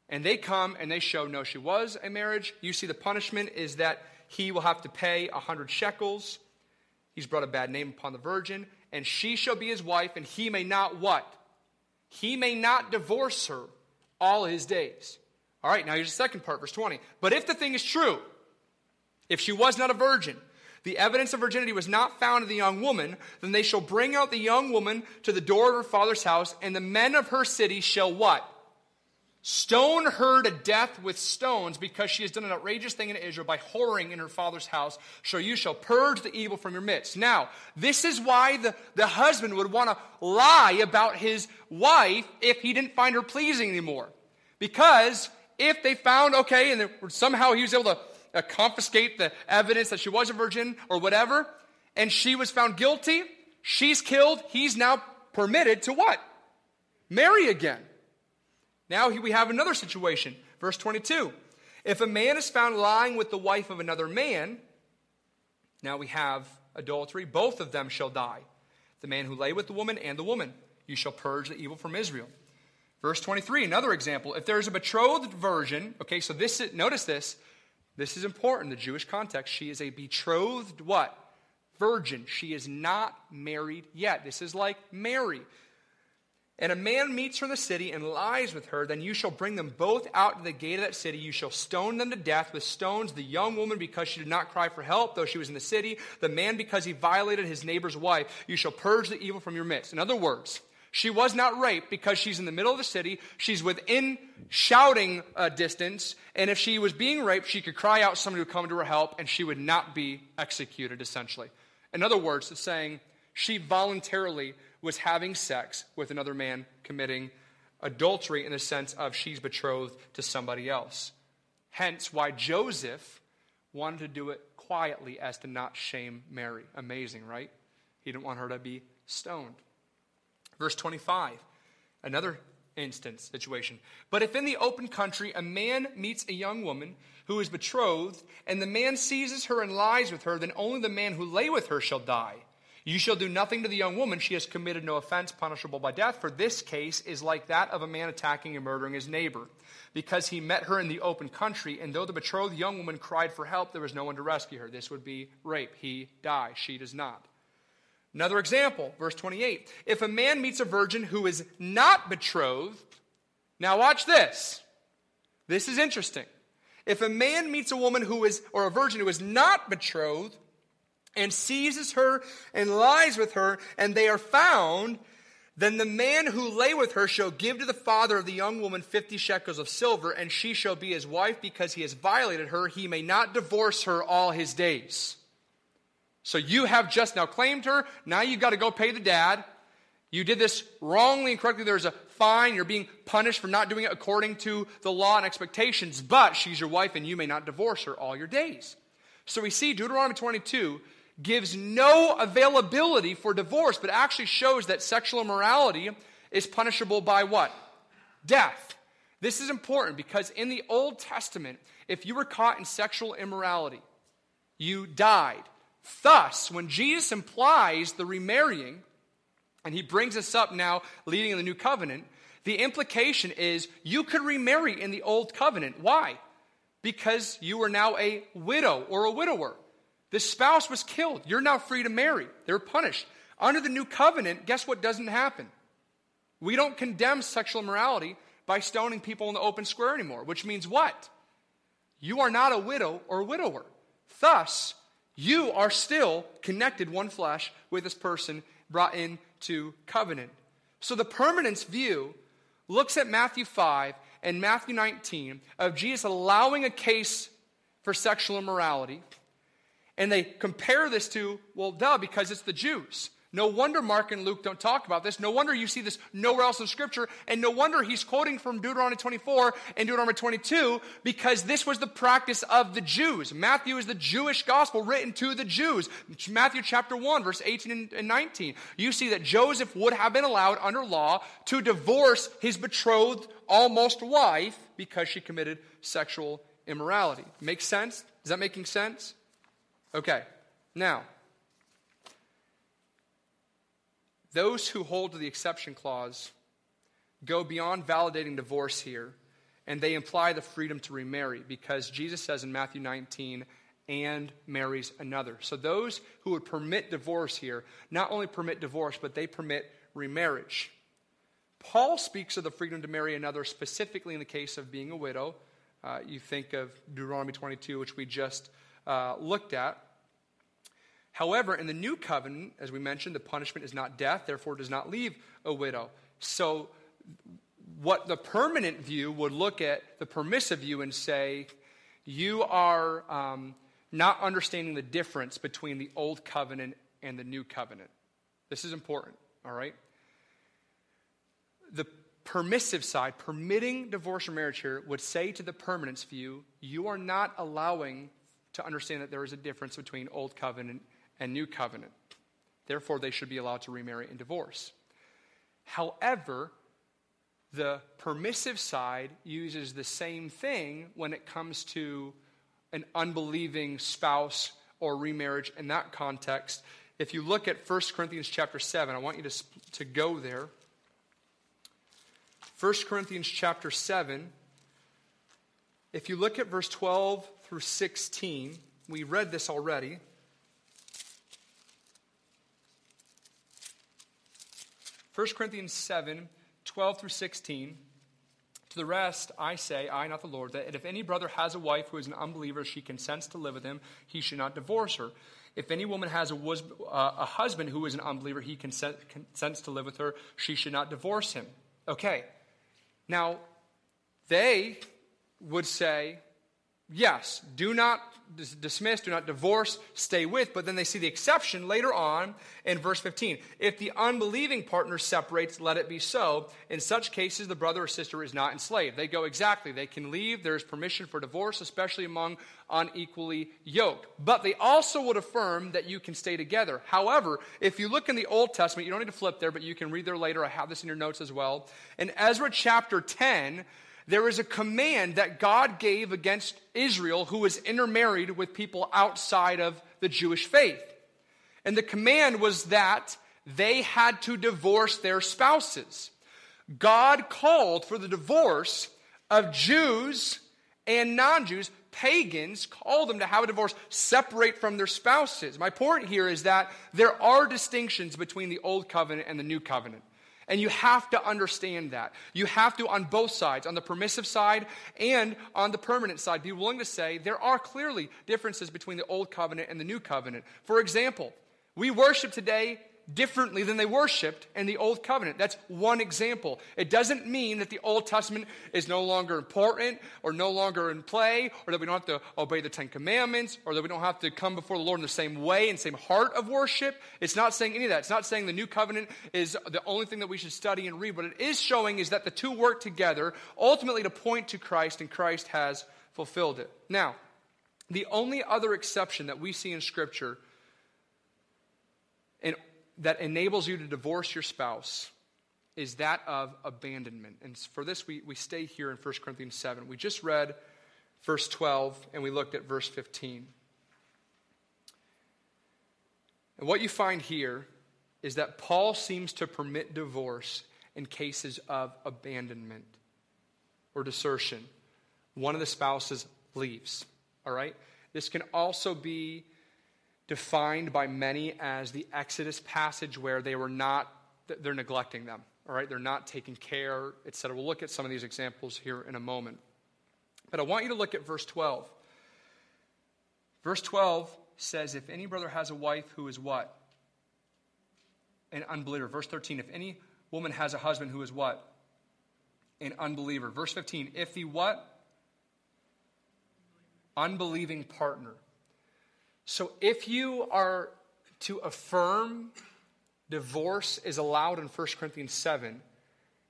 Speaker 1: and they come and they show, no, she was a marriage. You see, the punishment is that he will have to pay a hundred shekels. He's brought a bad name upon the virgin, and she shall be his wife, and he may not what? He may not divorce her all his days. All right, now here's the second part, verse 20. But if the thing is true, if she was not a virgin, the evidence of virginity was not found in the young woman, then they shall bring out the young woman to the door of her father's house, and the men of her city shall what? Stone her to death with stones because she has done an outrageous thing in Israel by whoring in her father's house. So you shall purge the evil from your midst. Now, this is why the, the husband would want to lie about his wife if he didn't find her pleasing anymore. Because if they found, okay, and somehow he was able to uh, confiscate the evidence that she was a virgin or whatever, and she was found guilty, she's killed, he's now permitted to what? Marry again. Now we have another situation. Verse 22. If a man is found lying with the wife of another man, now we have adultery, both of them shall die. The man who lay with the woman and the woman. You shall purge the evil from Israel. Verse 23, another example. If there's a betrothed virgin, okay, so this is, notice this. This is important, the Jewish context. She is a betrothed what? Virgin. She is not married yet. This is like Mary. And a man meets her in the city and lies with her, then you shall bring them both out to the gate of that city. You shall stone them to death with stones, the young woman because she did not cry for help, though she was in the city, the man because he violated his neighbor's wife. You shall purge the evil from your midst. In other words, she was not raped because she's in the middle of the city. She's within shouting uh, distance. And if she was being raped, she could cry out, somebody would come to her help, and she would not be executed, essentially. In other words, it's saying she voluntarily was having sex with another man, committing adultery in the sense of she's betrothed to somebody else. Hence, why Joseph wanted to do it quietly as to not shame Mary. Amazing, right? He didn't want her to be stoned. Verse 25, another instance, situation. But if in the open country a man meets a young woman who is betrothed, and the man seizes her and lies with her, then only the man who lay with her shall die. You shall do nothing to the young woman. She has committed no offense punishable by death. For this case is like that of a man attacking and murdering his neighbor, because he met her in the open country, and though the betrothed young woman cried for help, there was no one to rescue her. This would be rape. He dies. She does not. Another example, verse 28. If a man meets a virgin who is not betrothed, now watch this. This is interesting. If a man meets a woman who is, or a virgin who is not betrothed, and seizes her and lies with her, and they are found, then the man who lay with her shall give to the father of the young woman fifty shekels of silver, and she shall be his wife because he has violated her. He may not divorce her all his days. So you have just now claimed her. Now you've got to go pay the dad. You did this wrongly and correctly. There's a fine. You're being punished for not doing it according to the law and expectations, but she's your wife and you may not divorce her all your days. So we see Deuteronomy 22 gives no availability for divorce, but actually shows that sexual immorality is punishable by what? Death. This is important because in the Old Testament, if you were caught in sexual immorality, you died. Thus, when Jesus implies the remarrying, and he brings us up now leading in the new covenant, the implication is you could remarry in the old covenant. Why? Because you are now a widow or a widower. The spouse was killed. You're now free to marry. They were punished. Under the new covenant, guess what doesn't happen? We don't condemn sexual immorality by stoning people in the open square anymore, which means what? You are not a widow or widower. Thus, you are still connected, one flesh, with this person brought into covenant. So the permanence view looks at Matthew 5 and Matthew 19 of Jesus allowing a case for sexual immorality. And they compare this to, well, duh, because it's the Jews. No wonder Mark and Luke don't talk about this. No wonder you see this nowhere else in Scripture. And no wonder he's quoting from Deuteronomy 24 and Deuteronomy 22 because this was the practice of the Jews. Matthew is the Jewish gospel written to the Jews. Matthew chapter 1, verse 18 and 19. You see that Joseph would have been allowed under law to divorce his betrothed almost wife because she committed sexual immorality. Makes sense? Is that making sense? Okay. Now, Those who hold to the exception clause go beyond validating divorce here, and they imply the freedom to remarry because Jesus says in Matthew 19, and marries another. So those who would permit divorce here not only permit divorce, but they permit remarriage. Paul speaks of the freedom to marry another specifically in the case of being a widow. Uh, you think of Deuteronomy 22, which we just uh, looked at. However, in the new covenant, as we mentioned, the punishment is not death, therefore does not leave a widow. So, what the permanent view would look at the permissive view and say, you are um, not understanding the difference between the old covenant and the new covenant. This is important, all right? The permissive side, permitting divorce or marriage here, would say to the permanence view, you are not allowing to understand that there is a difference between old covenant and new covenant. Therefore, they should be allowed to remarry and divorce. However, the permissive side uses the same thing when it comes to an unbelieving spouse or remarriage in that context. If you look at 1 Corinthians chapter 7, I want you to, to go there. 1 Corinthians chapter 7. If you look at verse 12 through 16, we read this already. First Corinthians 7, 12 through 16. To the rest, I say, I, not the Lord, that if any brother has a wife who is an unbeliever, she consents to live with him, he should not divorce her. If any woman has a, uh, a husband who is an unbeliever, he consent, consents to live with her, she should not divorce him. Okay. Now, they would say, yes, do not dismiss, do not divorce, stay with. But then they see the exception later on in verse 15. If the unbelieving partner separates, let it be so. In such cases, the brother or sister is not enslaved. They go exactly. They can leave. There is permission for divorce, especially among unequally yoked. But they also would affirm that you can stay together. However, if you look in the Old Testament, you don't need to flip there, but you can read there later. I have this in your notes as well. In Ezra chapter 10, there is a command that God gave against Israel who was intermarried with people outside of the Jewish faith. And the command was that they had to divorce their spouses. God called for the divorce of Jews and non Jews, pagans, called them to have a divorce, separate from their spouses. My point here is that there are distinctions between the Old Covenant and the New Covenant. And you have to understand that. You have to, on both sides, on the permissive side and on the permanent side, be willing to say there are clearly differences between the old covenant and the new covenant. For example, we worship today differently than they worshiped in the Old Covenant. That's one example. It doesn't mean that the Old Testament is no longer important or no longer in play or that we don't have to obey the Ten Commandments or that we don't have to come before the Lord in the same way and same heart of worship. It's not saying any of that. It's not saying the New Covenant is the only thing that we should study and read. What it is showing is that the two work together ultimately to point to Christ and Christ has fulfilled it. Now, the only other exception that we see in Scripture that enables you to divorce your spouse is that of abandonment. And for this, we, we stay here in 1 Corinthians 7. We just read verse 12 and we looked at verse 15. And what you find here is that Paul seems to permit divorce in cases of abandonment or desertion. One of the spouses leaves. All right? This can also be defined by many as the Exodus passage where they were not, they're neglecting them, all right? They're not taking care, etc. We'll look at some of these examples here in a moment. But I want you to look at verse 12. Verse 12 says, If any brother has a wife who is what? An unbeliever. Verse 13, if any woman has a husband who is what? An unbeliever. Verse 15, if the what? Unbelieving partner. So if you are to affirm divorce is allowed in 1 Corinthians 7,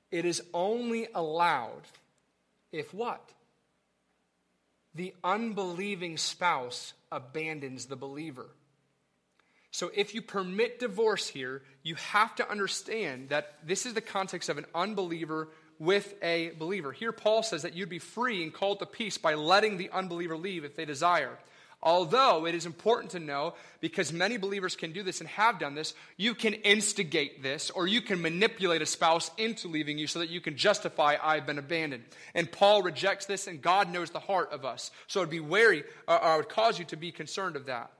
Speaker 1: it is only allowed if what? The unbelieving spouse abandons the believer. So if you permit divorce here, you have to understand that this is the context of an unbeliever with a believer. Here, Paul says that you'd be free and called to peace by letting the unbeliever leave if they desire. Although it is important to know, because many believers can do this and have done this, you can instigate this or you can manipulate a spouse into leaving you so that you can justify, I've been abandoned. And Paul rejects this, and God knows the heart of us. So it'd be wary, or uh, I would cause you to be concerned of that.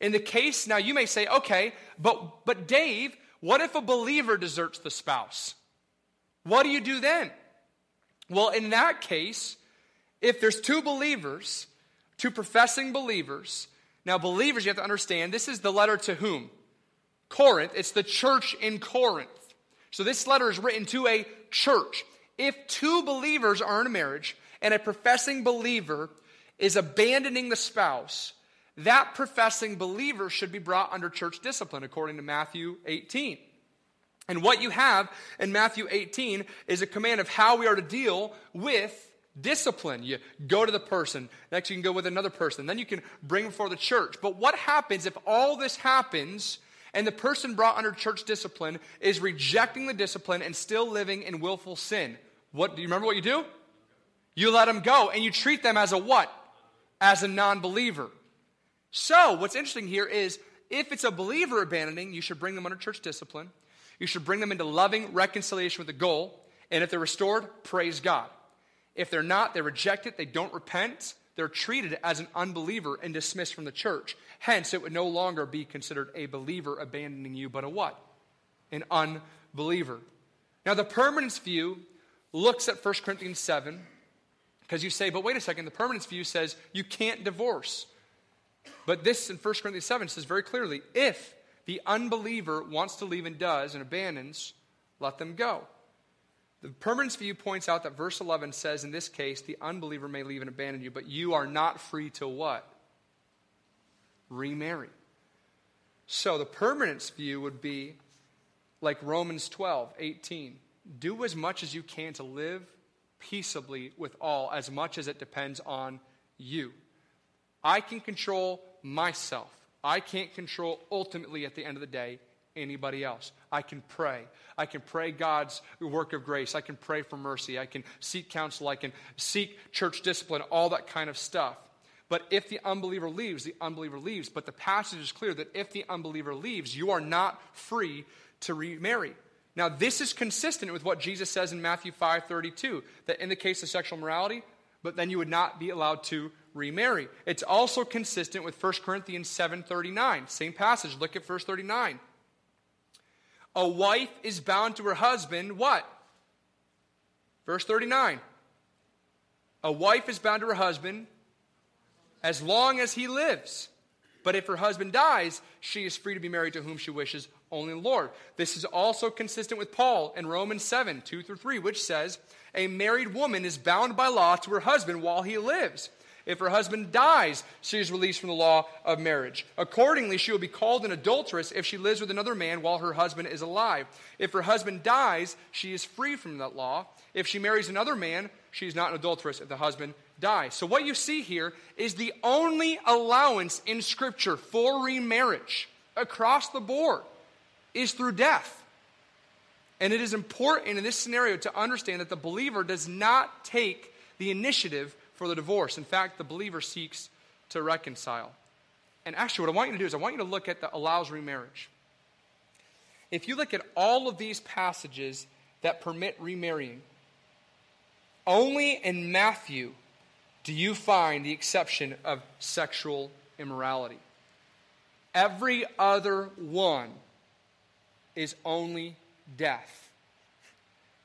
Speaker 1: In the case, now you may say, okay, but, but Dave, what if a believer deserts the spouse? What do you do then? Well, in that case, if there's two believers, two professing believers. Now, believers, you have to understand, this is the letter to whom? Corinth. It's the church in Corinth. So this letter is written to a church. If two believers are in a marriage and a professing believer is abandoning the spouse, that professing believer should be brought under church discipline according to Matthew 18. And what you have in Matthew 18 is a command of how we are to deal with discipline. You go to the person, next you can go with another person, then you can bring before the church. But what happens if all this happens and the person brought under church discipline is rejecting the discipline and still living in willful sin? What do you remember what you do? You let them go and you treat them as a what? As a non-believer. So, what's interesting here is if it's a believer abandoning, you should bring them under church discipline. You should bring them into loving reconciliation with the goal. And if they're restored, praise God. If they're not, they reject it, they don't repent, they're treated as an unbeliever and dismissed from the church. Hence, it would no longer be considered a believer abandoning you, but a what? An unbeliever. Now, the permanence view looks at 1 Corinthians 7 because you say, but wait a second, the permanence view says you can't divorce. But this in 1 Corinthians 7 says very clearly if the unbeliever wants to leave and does and abandons, let them go. The permanence view points out that verse 11 says, in this case, the unbeliever may leave and abandon you, but you are not free to what? Remarry. So the permanence view would be like Romans 12, 18. Do as much as you can to live peaceably with all, as much as it depends on you. I can control myself. I can't control ultimately at the end of the day anybody else. I can pray. I can pray God's work of grace. I can pray for mercy. I can seek counsel. I can seek church discipline, all that kind of stuff. But if the unbeliever leaves, the unbeliever leaves. But the passage is clear that if the unbeliever leaves, you are not free to remarry. Now, this is consistent with what Jesus says in Matthew 5 32, that in the case of sexual morality, but then you would not be allowed to remarry. It's also consistent with 1 Corinthians 7 39. Same passage. Look at verse 39. A wife is bound to her husband, what? Verse 39. A wife is bound to her husband as long as he lives. But if her husband dies, she is free to be married to whom she wishes, only the Lord. This is also consistent with Paul in Romans 7 2 through 3, which says, A married woman is bound by law to her husband while he lives. If her husband dies, she is released from the law of marriage. Accordingly, she will be called an adulteress if she lives with another man while her husband is alive. If her husband dies, she is free from that law. If she marries another man, she is not an adulteress if the husband dies. So, what you see here is the only allowance in Scripture for remarriage across the board is through death. And it is important in this scenario to understand that the believer does not take the initiative for the divorce. In fact, the believer seeks to reconcile. And actually, what I want you to do is I want you to look at the allows remarriage. If you look at all of these passages that permit remarrying, only in Matthew do you find the exception of sexual immorality. Every other one is only death.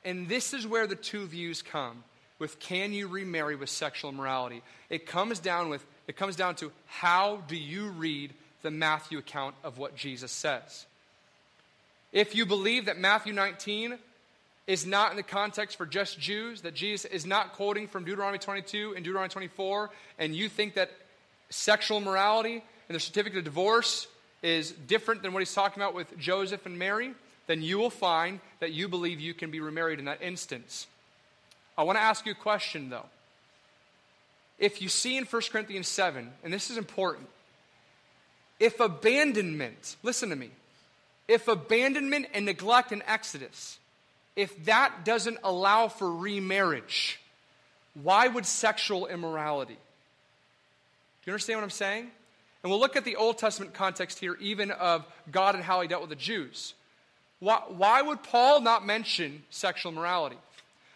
Speaker 1: And this is where the two views come with can you remarry with sexual immorality? It comes down with it comes down to how do you read the Matthew account of what Jesus says? If you believe that Matthew 19 is not in the context for just Jews, that Jesus is not quoting from Deuteronomy 22 and Deuteronomy 24, and you think that sexual morality and the certificate of divorce is different than what he's talking about with Joseph and Mary, then you will find that you believe you can be remarried in that instance. I want to ask you a question, though. If you see in 1 Corinthians 7, and this is important, if abandonment, listen to me, if abandonment and neglect in Exodus, if that doesn't allow for remarriage, why would sexual immorality? Do you understand what I'm saying? And we'll look at the Old Testament context here, even of God and how he dealt with the Jews. Why, why would Paul not mention sexual morality?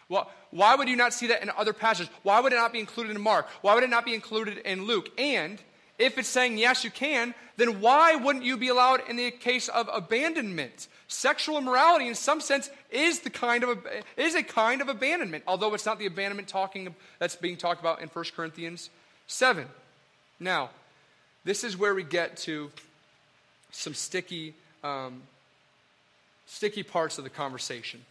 Speaker 1: Why would you not see that in other passages? Why would it not be included in Mark? Why would it not be included in Luke? And if it's saying yes, you can, then why wouldn't you be allowed in the case of abandonment? Sexual immorality, in some sense, is the kind of is a kind of abandonment, although it's not the abandonment talking that's being talked about in 1 Corinthians 7. Now, this is where we get to some sticky, um, sticky parts of the conversation.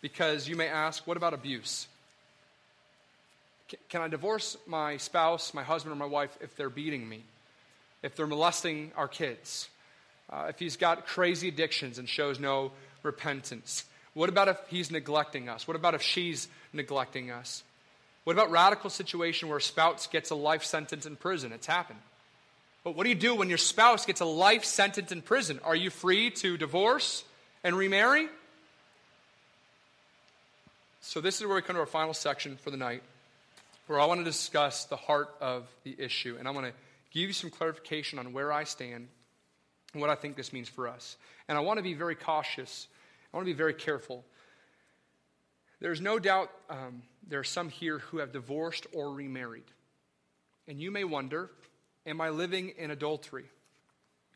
Speaker 1: Because you may ask, what about abuse? Can I divorce my spouse, my husband, or my wife if they're beating me? If they're molesting our kids? Uh, if he's got crazy addictions and shows no repentance? What about if he's neglecting us? What about if she's neglecting us? What about radical situation where a spouse gets a life sentence in prison? It's happened. But what do you do when your spouse gets a life sentence in prison? Are you free to divorce and remarry? So, this is where we come to our final section for the night, where I want to discuss the heart of the issue. And I want to give you some clarification on where I stand and what I think this means for us. And I want to be very cautious, I want to be very careful. There's no doubt um, there are some here who have divorced or remarried. And you may wonder, am I living in adultery?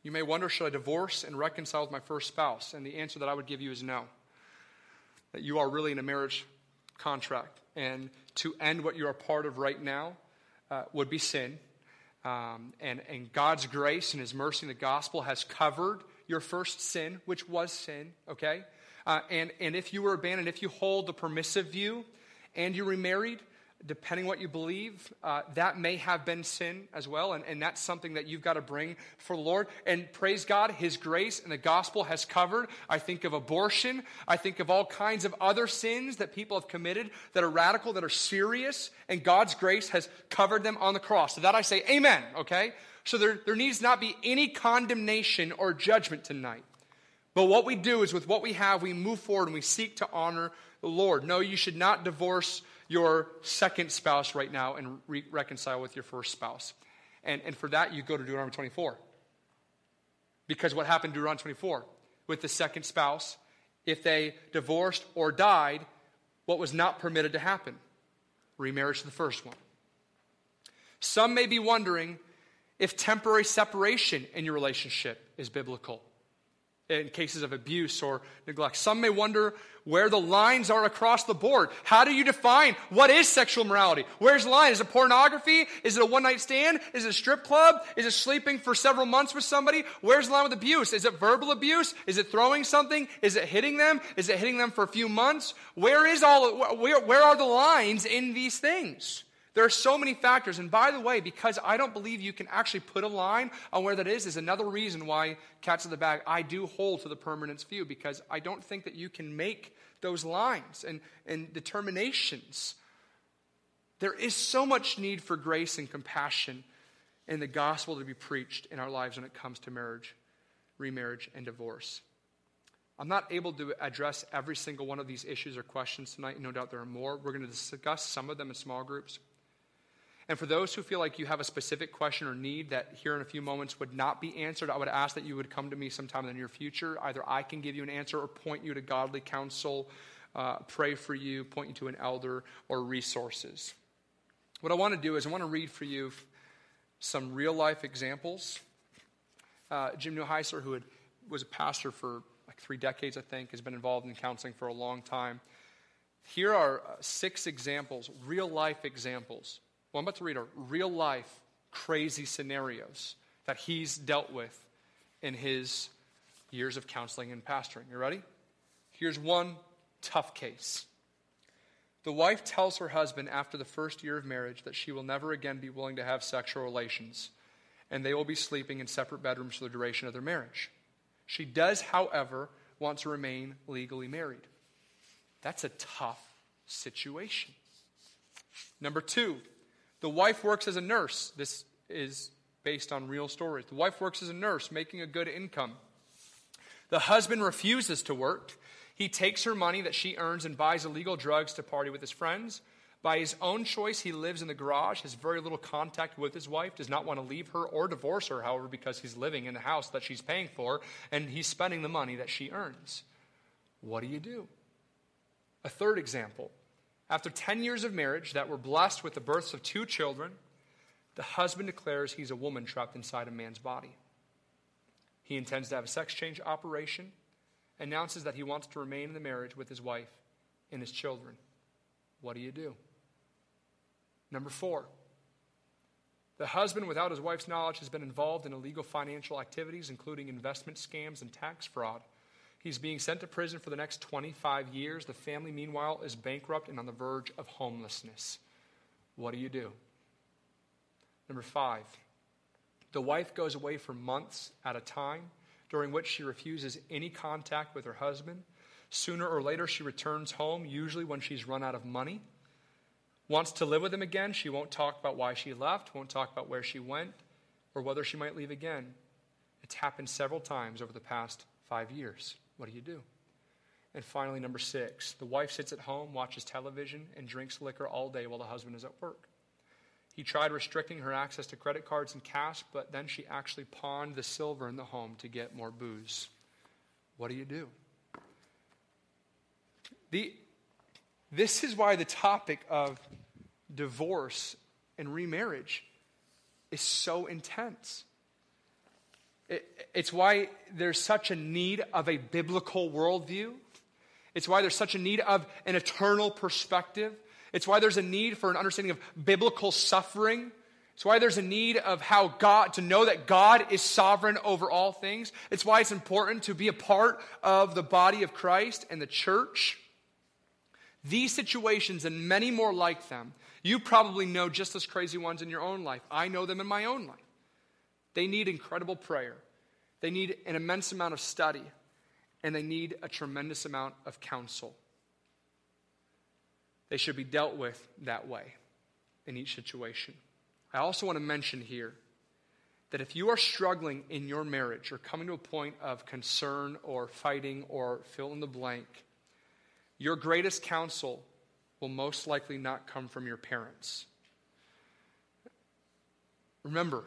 Speaker 1: You may wonder, should I divorce and reconcile with my first spouse? And the answer that I would give you is no. That you are really in a marriage contract. And to end what you are part of right now uh, would be sin. Um, and, and God's grace and His mercy in the gospel has covered your first sin, which was sin, okay? Uh, and, and if you were abandoned, if you hold the permissive view and you remarried, depending what you believe, uh, that may have been sin as well. And, and that's something that you've got to bring for the Lord. And praise God, His grace and the gospel has covered. I think of abortion. I think of all kinds of other sins that people have committed that are radical, that are serious. And God's grace has covered them on the cross. So that I say, Amen, okay? So there, there needs not be any condemnation or judgment tonight. But what we do is with what we have, we move forward and we seek to honor the Lord. No, you should not divorce your second spouse right now and re- reconcile with your first spouse. And, and for that, you go to Deuteronomy 24. Because what happened in Deuteronomy 24 with the second spouse, if they divorced or died, what was not permitted to happen? Remarriage to the first one. Some may be wondering if temporary separation in your relationship is biblical in cases of abuse or neglect. Some may wonder where the lines are across the board. How do you define what is sexual morality? Where's the line? Is it pornography? Is it a one night stand? Is it a strip club? Is it sleeping for several months with somebody? Where's the line with abuse? Is it verbal abuse? Is it throwing something? Is it hitting them? Is it hitting them for a few months? Where is all, where, where are the lines in these things? There are so many factors. And by the way, because I don't believe you can actually put a line on where that is, is another reason why cats in the bag, I do hold to the permanence view, because I don't think that you can make those lines and, and determinations. There is so much need for grace and compassion in the gospel to be preached in our lives when it comes to marriage, remarriage, and divorce. I'm not able to address every single one of these issues or questions tonight. No doubt there are more. We're going to discuss some of them in small groups. And for those who feel like you have a specific question or need that here in a few moments would not be answered, I would ask that you would come to me sometime in the near future. Either I can give you an answer or point you to godly counsel, uh, pray for you, point you to an elder or resources. What I want to do is I want to read for you some real life examples. Uh, Jim Newheiser, who had, was a pastor for like three decades, I think, has been involved in counseling for a long time. Here are uh, six examples, real life examples I'm about to read are real life crazy scenarios that he's dealt with in his years of counseling and pastoring. You ready? Here's one tough case. The wife tells her husband after the first year of marriage that she will never again be willing to have sexual relations, and they will be sleeping in separate bedrooms for the duration of their marriage. She does, however, want to remain legally married. That's a tough situation. Number two, the wife works as a nurse. This is based on real stories. The wife works as a nurse, making a good income. The husband refuses to work. He takes her money that she earns and buys illegal drugs to party with his friends. By his own choice, he lives in the garage, has very little contact with his wife, does not want to leave her or divorce her, however, because he's living in the house that she's paying for, and he's spending the money that she earns. What do you do? A third example after 10 years of marriage that were blessed with the births of two children, the husband declares he's a woman trapped inside a man's body. He intends to have a sex change operation, announces that he wants to remain in the marriage with his wife and his children. What do you do? Number four, the husband, without his wife's knowledge, has been involved in illegal financial activities, including investment scams and tax fraud. He's being sent to prison for the next 25 years. The family, meanwhile, is bankrupt and on the verge of homelessness. What do you do? Number five, the wife goes away for months at a time, during which she refuses any contact with her husband. Sooner or later, she returns home, usually when she's run out of money. Wants to live with him again. She won't talk about why she left, won't talk about where she went, or whether she might leave again. It's happened several times over the past five years. What do you do? And finally, number six, the wife sits at home, watches television, and drinks liquor all day while the husband is at work. He tried restricting her access to credit cards and cash, but then she actually pawned the silver in the home to get more booze. What do you do? The, This is why the topic of divorce and remarriage is so intense. It, it's why there's such a need of a biblical worldview. It's why there's such a need of an eternal perspective. It's why there's a need for an understanding of biblical suffering. It's why there's a need of how God, to know that God is sovereign over all things. It's why it's important to be a part of the body of Christ and the church. These situations and many more like them, you probably know just as crazy ones in your own life. I know them in my own life. They need incredible prayer, they need an immense amount of study, and they need a tremendous amount of counsel. They should be dealt with that way in each situation. I also want to mention here that if you are struggling in your marriage or coming to a point of concern or fighting or fill in the blank, your greatest counsel will most likely not come from your parents. Remember,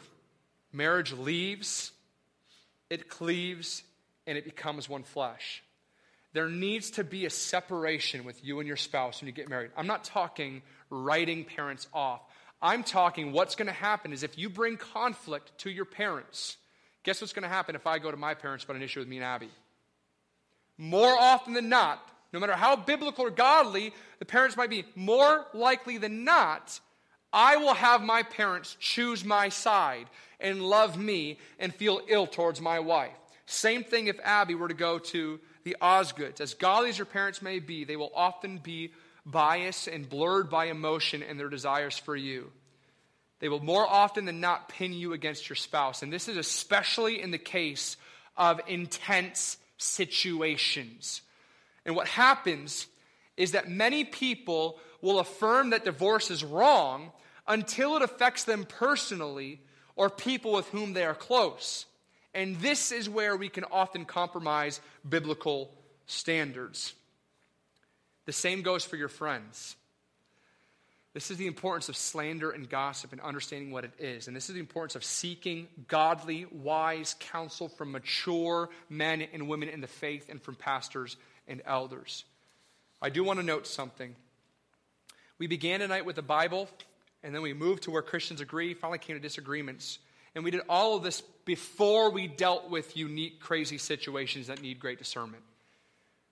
Speaker 1: marriage leaves, it cleaves, and it becomes one flesh. There needs to be a separation with you and your spouse when you get married. I'm not talking writing parents off. I'm talking what's going to happen is if you bring conflict to your parents, guess what's going to happen if I go to my parents about an issue with me and Abby? More often than not, no matter how biblical or godly the parents might be, more likely than not, I will have my parents choose my side and love me and feel ill towards my wife. Same thing if Abby were to go to the Osgoods. As godly as your parents may be, they will often be biased and blurred by emotion and their desires for you. They will more often than not pin you against your spouse. And this is especially in the case of intense situations. And what happens is that many people will affirm that divorce is wrong until it affects them personally or people with whom they are close. And this is where we can often compromise biblical standards. The same goes for your friends. This is the importance of slander and gossip and understanding what it is. And this is the importance of seeking godly, wise counsel from mature men and women in the faith and from pastors and elders. I do want to note something. We began tonight with the Bible, and then we moved to where Christians agree, finally came to disagreements. And we did all of this before we dealt with unique, crazy situations that need great discernment.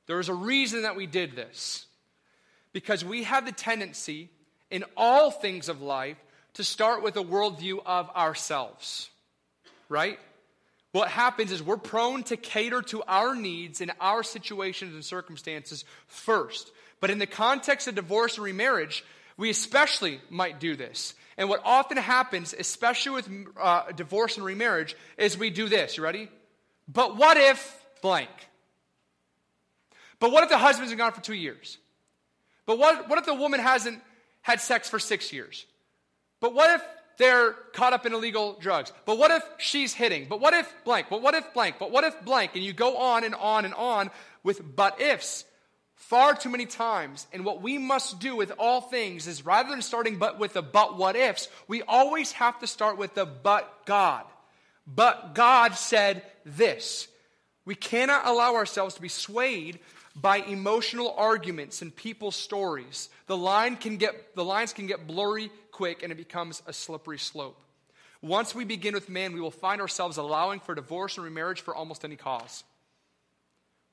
Speaker 1: There is a reason that we did this. Because we have the tendency in all things of life to start with a worldview of ourselves, right? What happens is we're prone to cater to our needs in our situations and circumstances first. But in the context of divorce and remarriage, we especially might do this. And what often happens, especially with uh, divorce and remarriage, is we do this. You ready? But what if blank? But what if the husband's been gone for two years? But what, what if the woman hasn't had sex for six years? But what if they're caught up in illegal drugs. But what if she's hitting? But what if blank? But what if blank? But what if blank? And you go on and on and on with but ifs far too many times. And what we must do with all things is rather than starting but with the but what ifs, we always have to start with the but God. But God said this. We cannot allow ourselves to be swayed by emotional arguments and people's stories. The line can get the lines can get blurry quick and it becomes a slippery slope. Once we begin with man, we will find ourselves allowing for divorce and remarriage for almost any cause.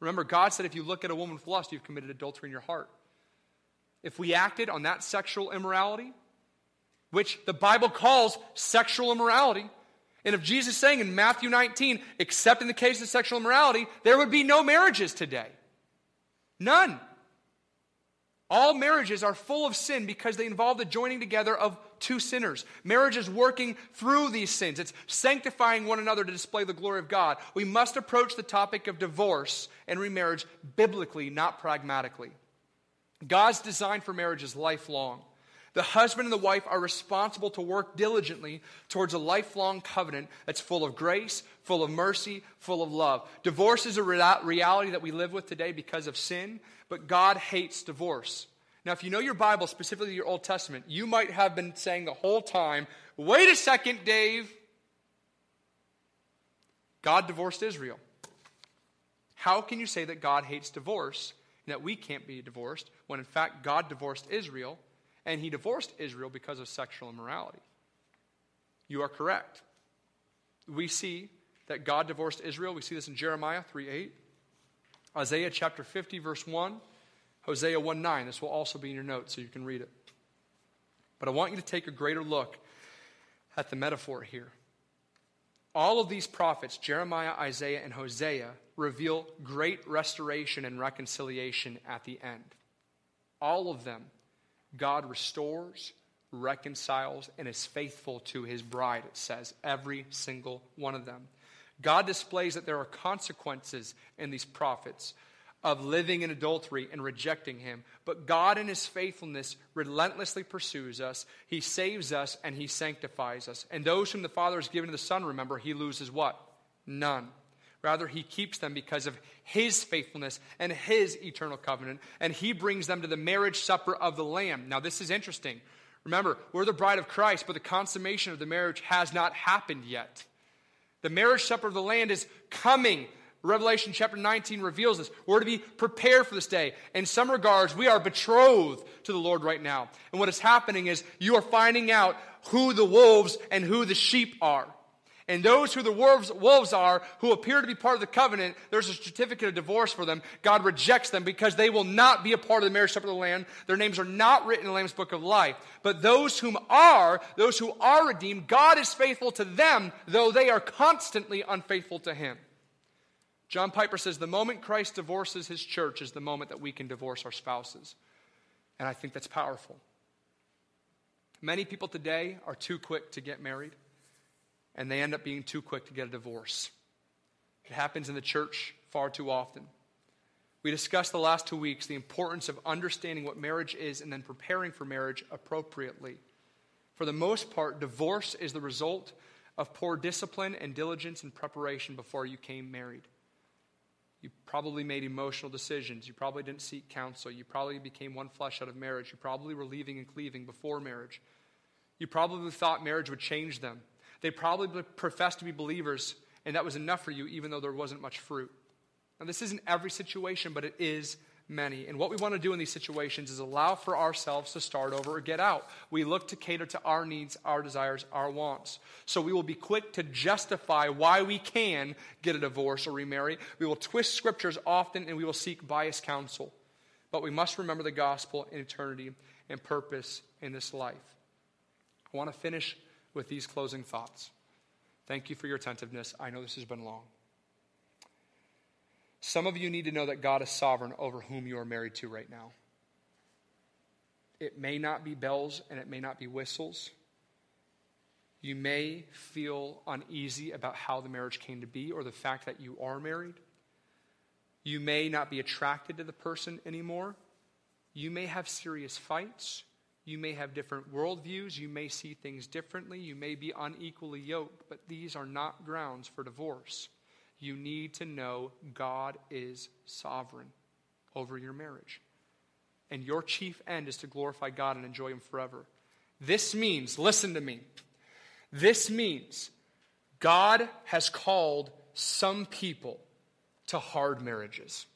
Speaker 1: Remember, God said if you look at a woman with lust, you've committed adultery in your heart. If we acted on that sexual immorality, which the Bible calls sexual immorality, and if Jesus is saying in Matthew 19, except in the case of sexual immorality, there would be no marriages today. None. All marriages are full of sin because they involve the joining together of two sinners. Marriage is working through these sins, it's sanctifying one another to display the glory of God. We must approach the topic of divorce and remarriage biblically, not pragmatically. God's design for marriage is lifelong. The husband and the wife are responsible to work diligently towards a lifelong covenant that's full of grace, full of mercy, full of love. Divorce is a reality that we live with today because of sin, but God hates divorce. Now, if you know your Bible, specifically your Old Testament, you might have been saying the whole time, wait a second, Dave. God divorced Israel. How can you say that God hates divorce? And that we can't be divorced, when in fact God divorced Israel, and he divorced Israel because of sexual immorality. You are correct. We see that God divorced Israel. We see this in Jeremiah 3 8, Isaiah chapter 50, verse 1, Hosea 1 9. This will also be in your notes so you can read it. But I want you to take a greater look at the metaphor here. All of these prophets, Jeremiah, Isaiah, and Hosea, reveal great restoration and reconciliation at the end. All of them, God restores, reconciles, and is faithful to his bride, it says, every single one of them. God displays that there are consequences in these prophets of living in adultery and rejecting Him. But God, in His faithfulness, relentlessly pursues us. He saves us and He sanctifies us. And those whom the Father has given to the Son, remember, He loses what? None. Rather, He keeps them because of His faithfulness and His eternal covenant. And He brings them to the marriage supper of the Lamb. Now, this is interesting. Remember, we're the bride of Christ, but the consummation of the marriage has not happened yet. The marriage supper of the land is coming Revelation chapter 19 reveals this. We're to be prepared for this day. In some regards, we are betrothed to the Lord right now. And what is happening is you are finding out who the wolves and who the sheep are. And those who the wolves, wolves are, who appear to be part of the covenant, there's a certificate of divorce for them. God rejects them because they will not be a part of the marriage supper of the Lamb. Their names are not written in the Lamb's book of life. But those whom are, those who are redeemed, God is faithful to them, though they are constantly unfaithful to Him. John Piper says the moment Christ divorces his church is the moment that we can divorce our spouses. And I think that's powerful. Many people today are too quick to get married, and they end up being too quick to get a divorce. It happens in the church far too often. We discussed the last two weeks the importance of understanding what marriage is and then preparing for marriage appropriately. For the most part, divorce is the result of poor discipline and diligence and preparation before you came married. You probably made emotional decisions. You probably didn't seek counsel. You probably became one flesh out of marriage. You probably were leaving and cleaving before marriage. You probably thought marriage would change them. They probably professed to be believers, and that was enough for you, even though there wasn't much fruit. Now, this isn't every situation, but it is many. And what we want to do in these situations is allow for ourselves to start over or get out. We look to cater to our needs, our desires, our wants. So we will be quick to justify why we can get a divorce or remarry. We will twist scriptures often and we will seek biased counsel. But we must remember the gospel and eternity and purpose in this life. I want to finish with these closing thoughts. Thank you for your attentiveness. I know this has been long. Some of you need to know that God is sovereign over whom you are married to right now. It may not be bells and it may not be whistles. You may feel uneasy about how the marriage came to be or the fact that you are married. You may not be attracted to the person anymore. You may have serious fights. You may have different worldviews. You may see things differently. You may be unequally yoked, but these are not grounds for divorce you need to know God is sovereign over your marriage. And your chief end is to glorify God and enjoy Him forever. This means, listen to me, this means God has called some people to hard marriages.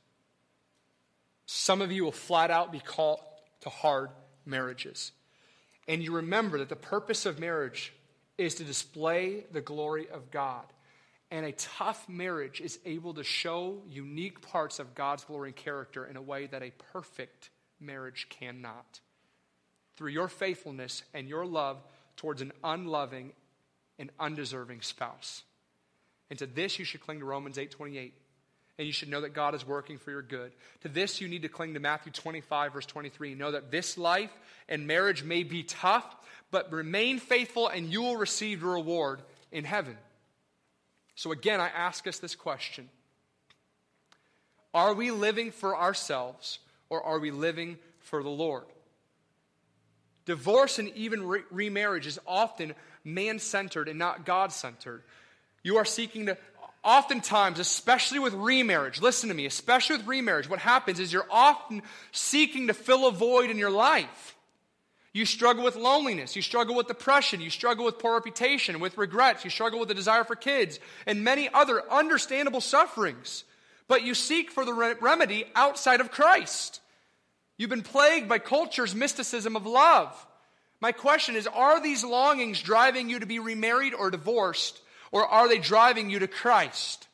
Speaker 1: Some of you will flat out be called to hard marriages. And you remember that the purpose of marriage is to display the glory of God. And a tough marriage is able to show unique parts of God's glory and character in a way that a perfect marriage cannot. Through your faithfulness and your love towards an unloving and undeserving spouse. And to this you should cling to Romans 8:28. And you should know that God is working for your good. To this you need to cling to Matthew 25 verse 23. Know that this life and marriage may be tough, but remain faithful and you will receive your reward in heaven. So again, I ask us this question Are we living for ourselves or are we living for the Lord? Divorce and even re- remarriage is often man centered and not God centered. You are seeking to, oftentimes, especially with remarriage, listen to me, especially with remarriage, what happens is you're often seeking to fill a void in your life. You struggle with loneliness. You struggle with depression. You struggle with poor reputation, with regrets. You struggle with the desire for kids and many other understandable sufferings. but you seek for the re- remedy outside of Christ. You've been plagued by culture's mysticism of love. My question is Are these longings driving you to be remarried or divorced, or are they driving you to Christ?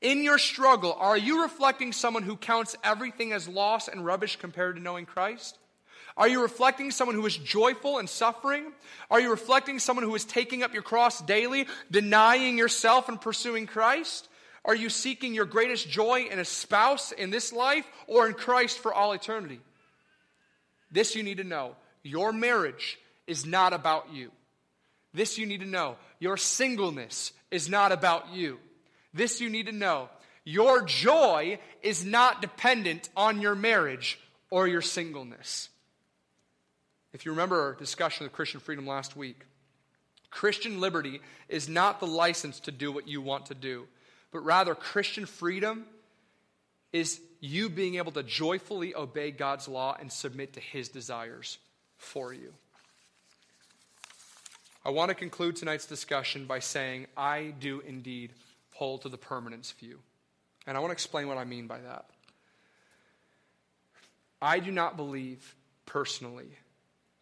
Speaker 1: In your struggle, are you reflecting someone who counts everything as loss and rubbish compared to knowing Christ? Are you reflecting someone who is joyful in suffering? Are you reflecting someone who is taking up your cross daily, denying yourself and pursuing Christ? Are you seeking your greatest joy in a spouse in this life or in Christ for all eternity? This you need to know. Your marriage is not about you. This you need to know. Your singleness is not about you. This you need to know. Your joy is not dependent on your marriage or your singleness. If you remember our discussion of Christian freedom last week, Christian liberty is not the license to do what you want to do, but rather Christian freedom is you being able to joyfully obey God's law and submit to his desires for you. I want to conclude tonight's discussion by saying I do indeed hold to the permanence view. And I want to explain what I mean by that. I do not believe personally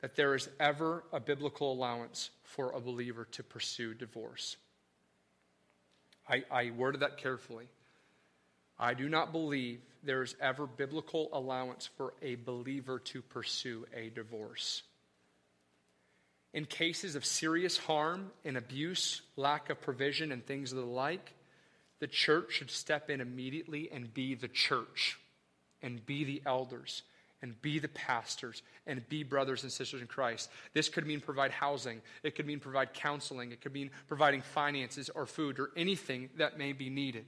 Speaker 1: that there is ever a biblical allowance for a believer to pursue divorce. I, I worded that carefully. I do not believe there is ever biblical allowance for a believer to pursue a divorce. In cases of serious harm and abuse, lack of provision, and things of the like, the church should step in immediately and be the church and be the elders and be the pastors and be brothers and sisters in Christ. This could mean provide housing, it could mean provide counseling, it could mean providing finances or food or anything that may be needed.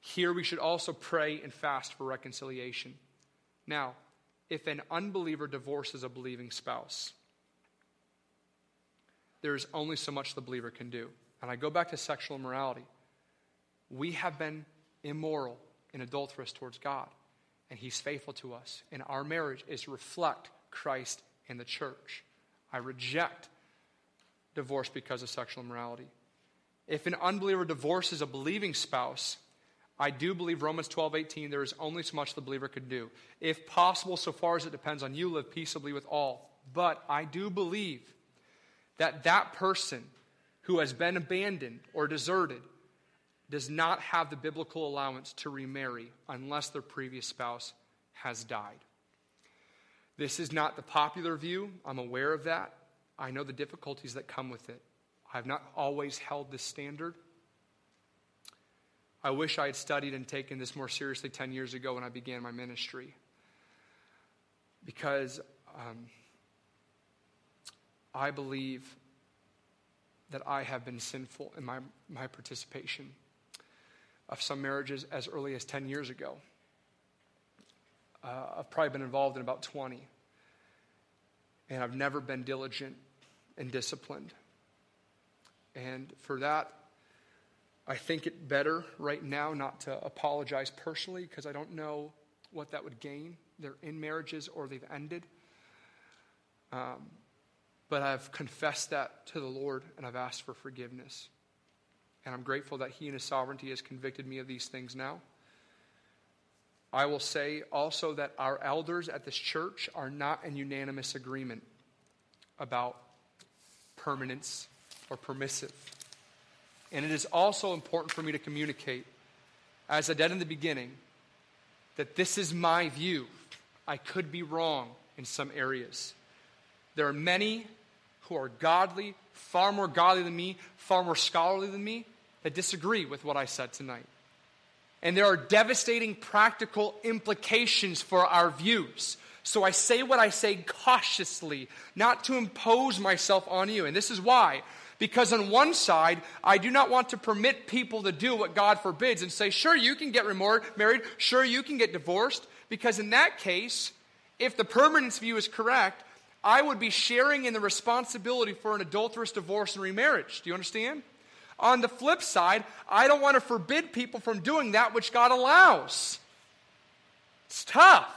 Speaker 1: Here we should also pray and fast for reconciliation. Now, if an unbeliever divorces a believing spouse, there is only so much the believer can do. And I go back to sexual immorality. We have been immoral and adulterous towards God and He's faithful to us. And our marriage is to reflect Christ in the church. I reject divorce because of sexual immorality. If an unbeliever divorces a believing spouse, I do believe Romans 12, 18, there is only so much the believer could do. If possible, so far as it depends on you, live peaceably with all. But I do believe that that person who has been abandoned or deserted does not have the biblical allowance to remarry unless their previous spouse has died. This is not the popular view. I'm aware of that. I know the difficulties that come with it. I've not always held this standard. I wish I had studied and taken this more seriously 10 years ago when I began my ministry. Because um, I believe that I have been sinful in my, my participation of some marriages as early as 10 years ago. Uh, I've probably been involved in about 20. And I've never been diligent and disciplined. And for that, I think it better right now not to apologize personally because I don't know what that would gain. They're in marriages or they've ended. Um, but I've confessed that to the Lord and I've asked for forgiveness. And I'm grateful that He in His sovereignty has convicted me of these things now. I will say also that our elders at this church are not in unanimous agreement about permanence or permissive. And it is also important for me to communicate, as I did in the beginning, that this is my view. I could be wrong in some areas. There are many who are godly, far more godly than me, far more scholarly than me, that disagree with what I said tonight. And there are devastating practical implications for our views. So I say what I say cautiously, not to impose myself on you. And this is why. Because on one side, I do not want to permit people to do what God forbids and say, sure, you can get married, sure, you can get divorced. Because in that case, if the permanence view is correct, I would be sharing in the responsibility for an adulterous divorce and remarriage. Do you understand? On the flip side, I don't want to forbid people from doing that which God allows. It's tough.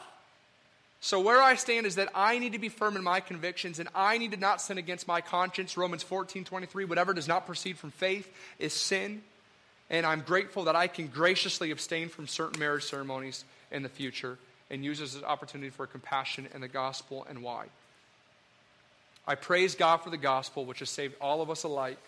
Speaker 1: So, where I stand is that I need to be firm in my convictions and I need to not sin against my conscience. Romans 14 23, whatever does not proceed from faith is sin. And I'm grateful that I can graciously abstain from certain marriage ceremonies in the future and use this as an opportunity for compassion and the gospel and why. I praise God for the gospel, which has saved all of us alike.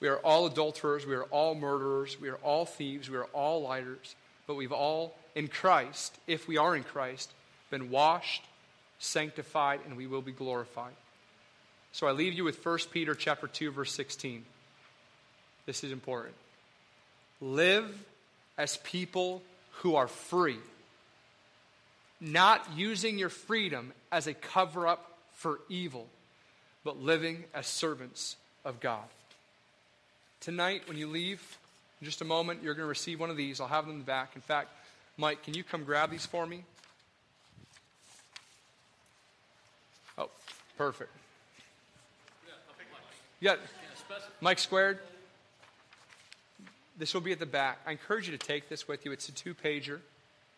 Speaker 1: We are all adulterers, we are all murderers, we are all thieves, we are all liars, but we've all, in Christ, if we are in Christ, been washed, sanctified, and we will be glorified. So I leave you with 1 Peter chapter 2 verse 16. This is important. Live as people who are free, not using your freedom as a cover up for evil, but living as servants of God. Tonight, when you leave, in just a moment, you're going to receive one of these. I'll have them in the back. In fact, Mike, can you come grab these for me? Oh, perfect. Yeah, Mike Squared. This will be at the back. I encourage you to take this with you. It's a two pager.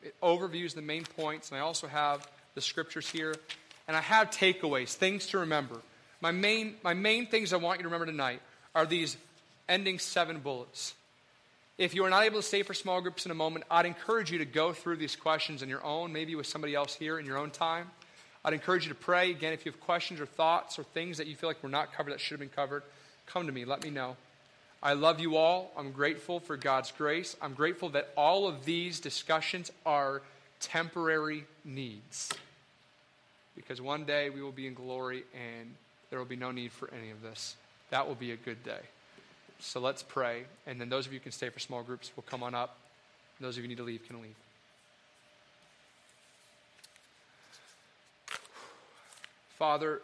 Speaker 1: It overviews the main points, and I also have the scriptures here and I have takeaways, things to remember. My main, my main things I want you to remember tonight are these ending seven bullets. If you are not able to stay for small groups in a moment, I'd encourage you to go through these questions on your own, maybe with somebody else here in your own time. I'd encourage you to pray. Again, if you have questions or thoughts or things that you feel like were not covered that should have been covered, come to me. Let me know. I love you all. I'm grateful for God's grace. I'm grateful that all of these discussions are temporary needs because one day we will be in glory and there will be no need for any of this. That will be a good day. So let's pray. And then those of you can stay for small groups will come on up. Those of you who need to leave can leave. Father,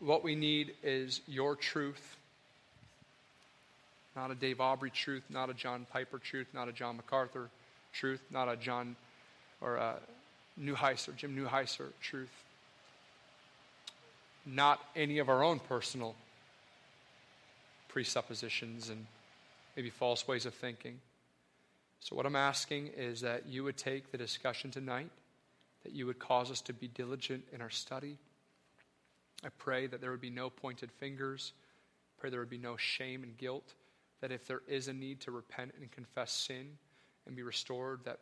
Speaker 1: what we need is your truth. Not a Dave Aubrey truth, not a John Piper truth, not a John MacArthur truth, not a John or a Newheiser, Jim Newheiser truth. Not any of our own personal presuppositions and maybe false ways of thinking. So, what I'm asking is that you would take the discussion tonight, that you would cause us to be diligent in our study. I pray that there would be no pointed fingers. I pray there would be no shame and guilt. That if there is a need to repent and confess sin and be restored, that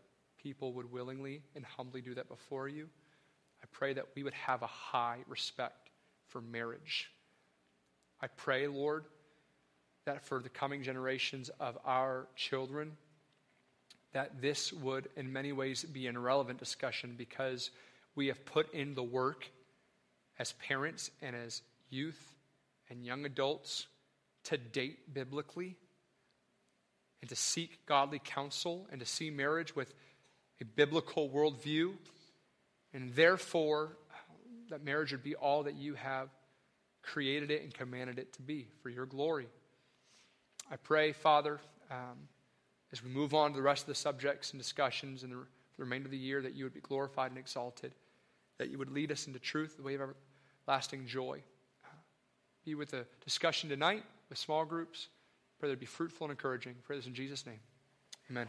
Speaker 1: people would willingly and humbly do that before you. I pray that we would have a high respect for marriage. I pray, Lord, that for the coming generations of our children, that this would in many ways be an irrelevant discussion because we have put in the work as parents and as youth and young adults to date biblically and to seek godly counsel and to see marriage with a biblical worldview, and therefore that marriage would be all that you have created it and commanded it to be for your glory. I pray, Father, um, as we move on to the rest of the subjects and discussions in the, the remainder of the year, that you would be glorified and exalted, that you would lead us into truth, the way of everlasting joy. Be with the discussion tonight with small groups. Pray that it'd be fruitful and encouraging. Pray this in Jesus' name. Amen.